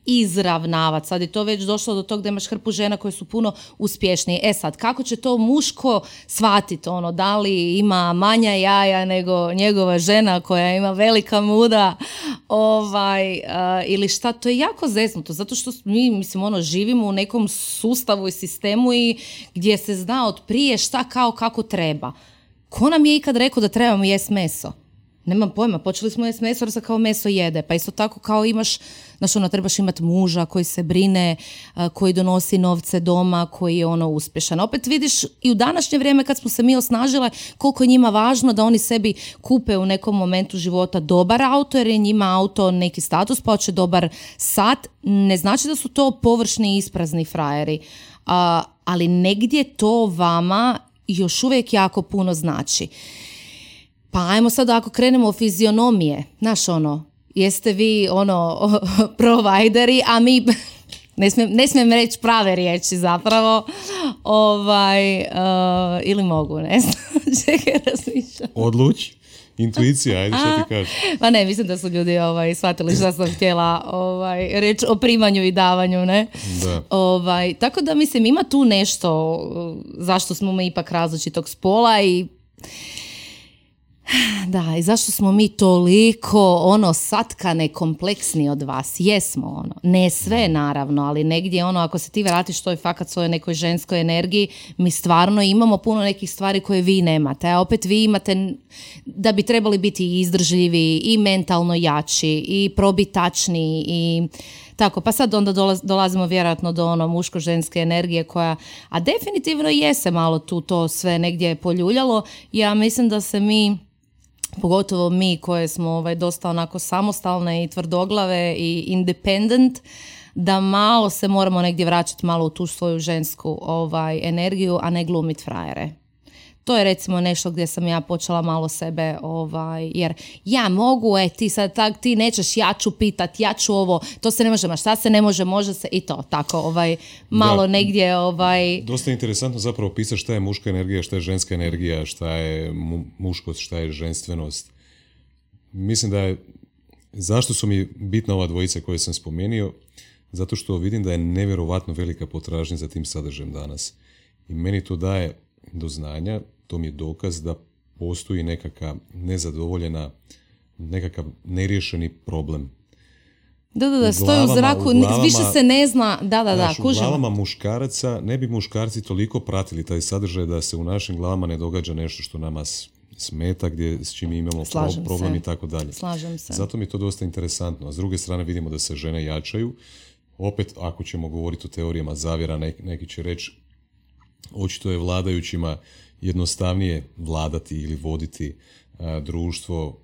izravnavati. Sad je to već došlo do tog da imaš hrpu žena koje su puno uspješnije. E sad, kako će to muško shvatiti? Ono, da li ima manja jaja nego njegova žena koja ima velika muda ovaj, a, ili šta? To je jako zeznuto, zato što mi, mislim, ono, živimo u nekom sustavu i sistemu i gdje se zna od prije šta kao kako treba. Ko nam je ikad rekao da trebamo jest meso? Nemam pojma, počeli smo jesti meso se kao meso jede, pa isto tako kao imaš, znaš ono, trebaš imati muža koji se brine, koji donosi novce doma, koji je ono uspješan. Opet vidiš i u današnje vrijeme kad smo se mi osnažile, koliko je njima važno da oni sebi kupe u nekom momentu života dobar auto, jer je njima auto neki status, pa hoće dobar sat, ne znači da su to površni i isprazni frajeri, ali negdje to vama još uvijek jako puno znači. Pa ajmo sad ako krenemo o fizionomije, znaš ono, jeste vi ono [LAUGHS] provajderi, a mi, [LAUGHS] ne smijem, ne smijem reći prave riječi zapravo, ovaj, uh, ili mogu, ne [LAUGHS] znam, čekaj razmišljam. Odluči. Intuicija, ajde što ti kažeš. Pa ne, mislim da su ljudi ovaj, shvatili što sam htjela ovaj, reći o primanju i davanju, ne? Da. Ovaj, tako da mislim ima tu nešto uh, zašto smo mi ipak različitog spola i [SIGHS] da, i zašto smo mi toliko ono satkane kompleksni od vas? Jesmo ono. Ne sve naravno, ali negdje ono ako se ti vratiš toj fakat svojoj nekoj ženskoj energiji, mi stvarno imamo puno nekih stvari koje vi nemate. A opet vi imate da bi trebali biti i izdržljivi i mentalno jači i probitačni i tako, pa sad onda dolaz- dolazimo vjerojatno do ono muško-ženske energije koja, a definitivno je se malo tu to sve negdje poljuljalo. Ja mislim da se mi pogotovo mi koje smo ovaj, dosta onako samostalne i tvrdoglave i independent, da malo se moramo negdje vraćati malo u tu svoju žensku ovaj, energiju, a ne glumit frajere. To je recimo nešto gdje sam ja počela malo sebe, ovaj, jer ja mogu, e, ti sad tak, ti nećeš, ja ću pitat, ja ću ovo, to se ne može, ma šta se ne može, može se i to, tako, ovaj, malo Da. negdje, ovaj, Dosta je interesantno zapravo pisati šta je muška energija, šta je ženska energija, šta je mu- muškost, šta je ženstvenost. Mislim da je, zašto su mi bitna ova dvojica koje sam spomenuo? Zato što vidim da je nevjerovatno velika potražnja za tim sadržajem danas. I meni to daje do znanja, to mi je dokaz da postoji nekakva nezadovoljena, nekakav neriješeni problem. da, da, da, stoji u zraku, u ni- glavama- više se ne zna, da, da, da, Znaš, u glavama muškaraca ne bi muškarci toliko pratili taj sadržaj da se u našim glavama ne događa nešto što nama smeta, gdje, s čim imamo Slažem problem se. i tako dalje. Slažem se. Zato mi je to dosta interesantno. A s druge strane vidimo da se žene jačaju. Opet, ako ćemo govoriti o teorijama zavjera, nek- neki će reći očito je vladajućima jednostavnije vladati ili voditi a, društvo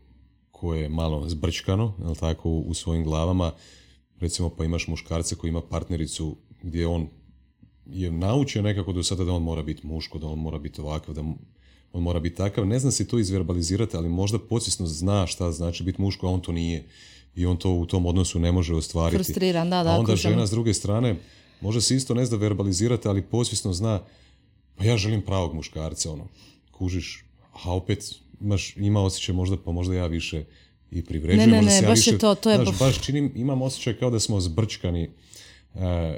koje je malo zbrčkano, jel tako, u, svojim glavama. Recimo, pa imaš muškarca koji ima partnericu gdje on je naučio nekako do sada da on mora biti muško, da on mora biti ovakav, da on mora biti takav. Ne zna si to izverbalizirati, ali možda podsvjesno zna šta znači biti muško, a on to nije. I on to u tom odnosu ne može ostvariti. Frustriran, da, da, A onda žena s druge strane, možda se isto ne zna verbalizirati, ali podsvjesno zna, pa ja želim pravog muškarca, ono, kužiš, a opet imaš, ima osjećaj možda, pa možda ja više i privređujem. Ne, ne, ne, ja baš je više, to, to je znaš, baš- činim, imam osjećaj kao da smo zbrčkani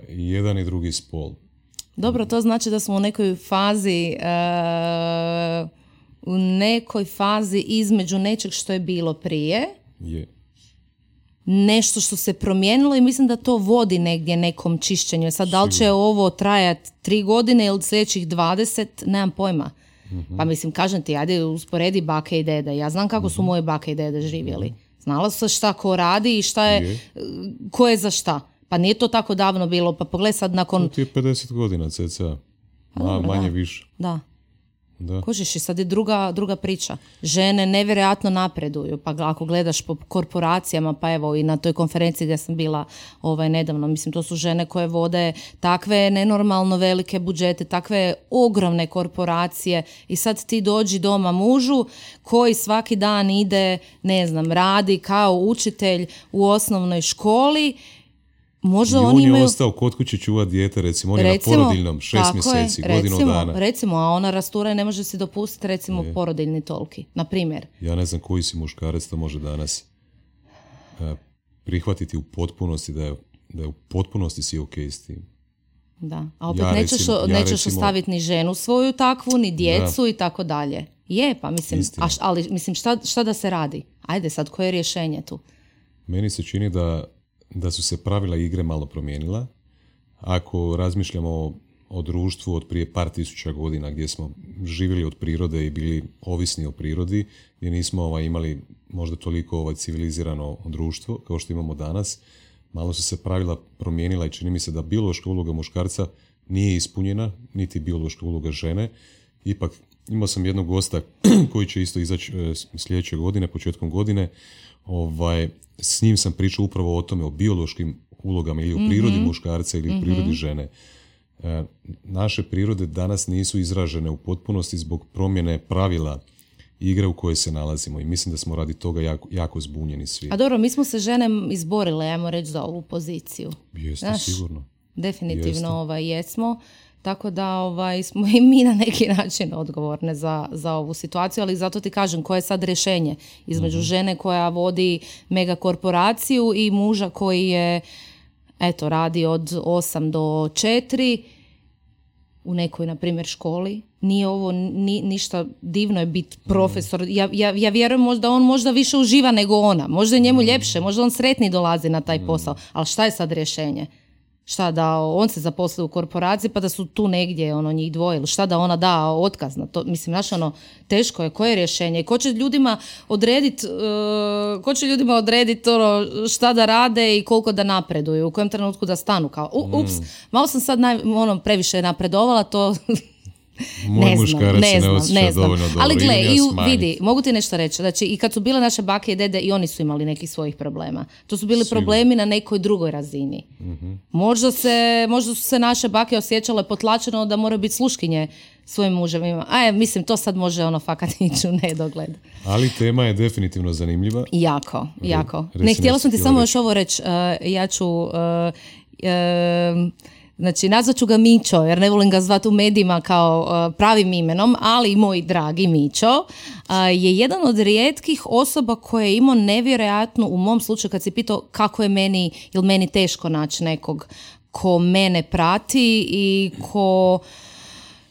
i jedan i drugi spol. Dobro, to znači da smo u nekoj fazi e, u nekoj fazi između nečeg što je bilo prije, Je. Nešto što se promijenilo i mislim da to vodi negdje nekom čišćenju. Sad, da li će ovo trajati tri godine ili sljedećih 20, nemam pojma. Pa mislim, kažem ti, ajde usporedi bake i dede. Ja znam kako su moje bake i dede živjeli. Znala su šta ko radi i šta je, Je. ko je za šta. Pa nije to tako davno bilo, pa pogledaj sad nakon... Ti je 50 godina, cca. Ma, manje da. više. Da. Da. Kužiš i sad je druga, druga priča. Žene nevjerojatno napreduju, pa ako gledaš po korporacijama, pa evo i na toj konferenciji gdje sam bila ovaj, nedavno, mislim to su žene koje vode takve nenormalno velike budžete, takve ogromne korporacije i sad ti dođi doma mužu koji svaki dan ide, ne znam, radi kao učitelj u osnovnoj školi, možda I oni on je imaju... ostao kod kuće čuvat dijete, recimo, on je na porodiljnom, šest tako je, mjeseci, godinu recimo, dana. Recimo, a ona rastura i ne može si dopustiti recimo porodiljni tolki, na primjer. Ja ne znam koji si muškarac to može danas e, prihvatiti u potpunosti da je, da je u potpunosti si ok s tim. Da. A opet Ja nećeš, recimo- ja nećeš recimo- ostaviti ni ženu svoju takvu, ni djecu i tako dalje. Je, pa mislim, a š- ali mislim šta, šta da se radi? Ajde sad, koje je rješenje tu? Meni se čini da, da su se pravila igre malo promijenila. Ako razmišljamo o, društvu od prije par tisuća godina gdje smo živjeli od prirode i bili ovisni o prirodi, gdje nismo ovaj, imali možda toliko ovaj, civilizirano društvo kao što imamo danas, malo su se pravila promijenila i čini mi se da biološka uloga muškarca nije ispunjena, niti biološka uloga žene. Ipak imao sam jednog gosta [CLEARS THROAT] koji će isto izaći e, sljedeće godine, početkom godine. Ovaj, s njim sam pričao upravo o tome, o biološkim ulogama ili o prirodi muškarca ili o prirodi žene. E, naše prirode danas nisu izražene u potpunosti zbog promjene pravila igre u kojoj se nalazimo i mislim da smo radi toga jako, jako zbunjeni svi. A dobro, mi smo se žene izborile, ajmo reći, za ovu poziciju. Jeste Znaš, sigurno. Definitivno Jeste. ovaj, jesmo. Tako da ovaj, smo i mi na neki način odgovorne za, za ovu situaciju, ali zato ti kažem koje je sad rješenje između žene koja vodi mega korporaciju i muža koji je eto, radi od 8 do 4 u nekoj, na primjer, školi. Nije ovo ni, ništa divno je biti profesor. Ja, ja, ja vjerujem možda on možda više uživa nego ona. Možda je njemu ljepše, možda on sretniji dolazi na taj posao. Ali šta je sad rješenje? Šta da on se zaposli u korporaciji pa da su tu negdje ono njih dvoje ili šta da ona da otkaz na to. Mislim znaš ono teško je koje je rješenje? Ko će ljudima odredit e, ko će ljudima odredit ono šta da rade i koliko da napreduju? U kojem trenutku da stanu? Kao ups malo sam sad naj, ono previše napredovala to Moj ne znam, ne znam, ne znam. Ali gle, i u- vidi, mogu ti nešto reći. Znači, i kad su bile naše bake i dede, i oni su imali nekih svojih problema. To su bili Sigurno. problemi na nekoj drugoj razini. Možda, se, možda su se naše bake osjećale potlačeno da moraju biti sluškinje svojim muževima. A je, mislim, to sad može ono fakat [LAUGHS] ići u nedogled. Ali tema je definitivno zanimljiva. Jako, jako. Ne, htjela sam ti samo još ovo reći. uh, ja ću... uh, um, Znači, nazvat ću ga Mićo, jer ne volim ga zvati u medijima kao uh, pravim imenom, ali moj dragi Mićo uh, je jedan od rijetkih osoba koje je imao nevjerojatno, u mom slučaju kad si pitao kako je meni, ili meni teško naći nekog ko mene prati i ko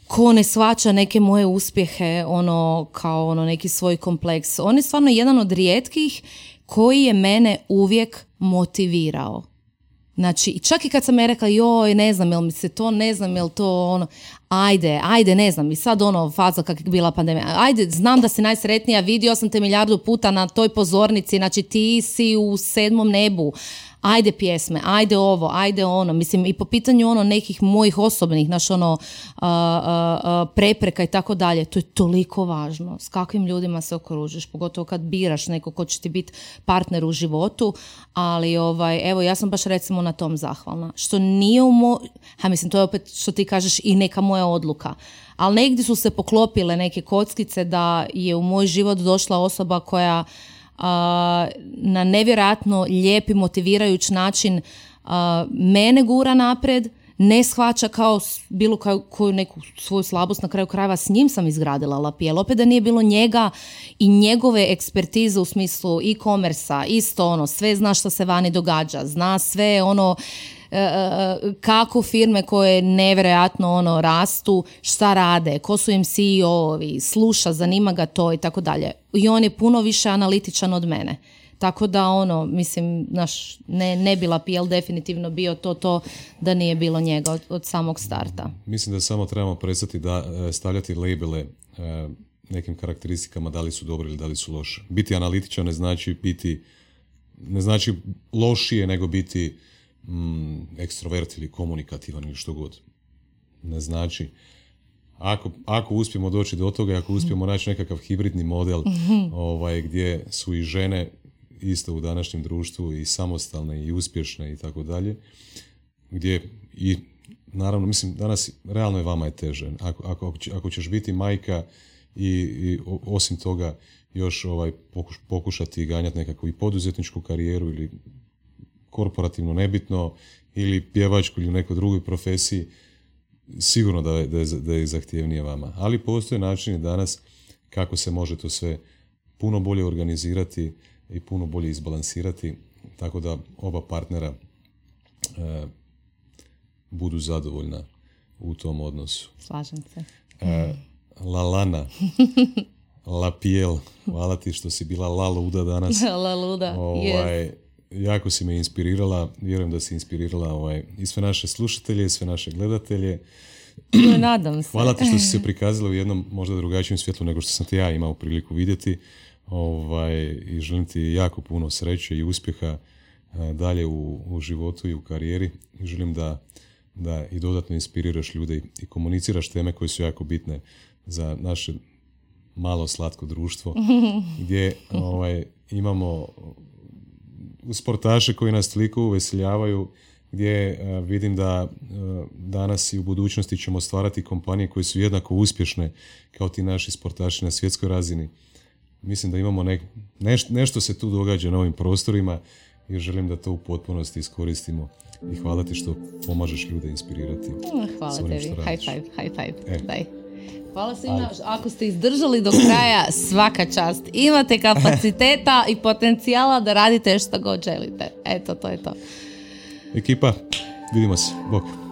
ko ne svača neke moje uspjehe ono kao ono neki svoj kompleks. On je stvarno jedan od rijetkih koji je mene uvijek motivirao. Znači, čak i kad sam ja rekla, joj, ne znam, jel mi se to, ne znam, jel to ono, ajde, ajde, ne znam, i sad ono, faza kak je bila pandemija, ajde, znam da si najsretnija, vidio sam te milijardu puta na toj pozornici, znači ti si u sedmom nebu, ajde pjesme, ajde ovo, ajde ono, mislim i po pitanju ono nekih mojih osobnih, naš ono a, a, a, prepreka i tako dalje, to je toliko važno, s kakvim ljudima se okružiš, pogotovo kad biraš neko ko će ti biti partner u životu, ali ovaj, evo ja sam baš recimo na tom zahvalna, što nije u mo... ha mislim to je opet što ti kažeš i neka moja odluka, ali negdje su se poklopile neke kockice da je u moj život došla osoba koja na nevjerojatno lijep i motivirajuć način mene gura napred, ne shvaća kao bilo kao, koju neku svoju slabost, na kraju krajeva s njim sam izgradila Lapijel. Opet da nije bilo njega i njegove ekspertize u smislu e-commerce isto ono, sve zna što se vani događa, zna sve ono, kako firme koje nevjerojatno ono rastu, šta rade, ko su im CEO-ovi, sluša, zanima ga to i tako dalje. I on je puno više analitičan od mene. Tako da ono, mislim, naš, ne, ne bila PL definitivno bio to to da nije bilo njega od, od samog starta. Mislim da samo trebamo prestati da e, stavljati labele e, nekim karakteristikama da li su dobre ili da li su loše. Biti analitičan ne znači biti ne znači lošije nego biti mm, ekstrovert ili komunikativan ili što god. Ne znači ako, ako uspijemo doći do toga i ako uspijemo [LAUGHS] naći nekakav hibridni model [LAUGHS] ovaj, gdje su i žene isto u današnjem društvu i samostalne i uspješne i tako dalje, gdje i naravno, mislim, danas realno je vama je teže. Ako, ako, ako ćeš biti majka i, i osim toga još ovaj, pokuš- pokušati ganjati nekakvu i poduzetničku karijeru ili korporativno nebitno ili pjevačku ili u nekoj drugoj profesiji, sigurno da je, da je, da je zahtjevnije vama. Ali postoje načini danas kako se može to sve puno bolje organizirati i puno bolje izbalansirati, tako da oba partnera e, budu zadovoljna u tom odnosu. Slažem se. E, la Lana, [LAUGHS] La Piel, hvala ti što si bila la luda danas. [LAUGHS] La luda, yes. Jako si me inspirirala, vjerujem da si inspirirala ovaj, i sve naše slušatelje, i sve naše gledatelje. Nadam se. Hvala ti što si se [LAUGHS] prikazala u jednom možda drugačijem svjetlu nego što sam te ja imao priliku vidjeti. Ovaj, I želim ti jako puno sreće i uspjeha eh, dalje u, u životu i u karijeri. I želim da, da i dodatno inspiriraš ljude i- i komuniciraš teme koje su jako bitne za naše malo slatko društvo [LAUGHS] gdje ovaj, imamo sportaše koji nas toliko uveseljavaju gdje e, vidim da e, danas i u budućnosti ćemo stvarati kompanije koje su jednako uspješne kao ti naši sportaši na svjetskoj razini. Mislim da imamo nek, neš- nešto se tu događa na ovim prostorima i želim da to u potpunosti iskoristimo i hvala ti što pomažeš ljude inspirirati. Hvala s onim tebi. High five, high five. E. Daj. Hvala svima. Ako ste izdržali do kraja, svaka čast. Imate kapaciteta i potencijala da radite što god želite. Eto, to je to. Ekipa, vidimo se. Bok.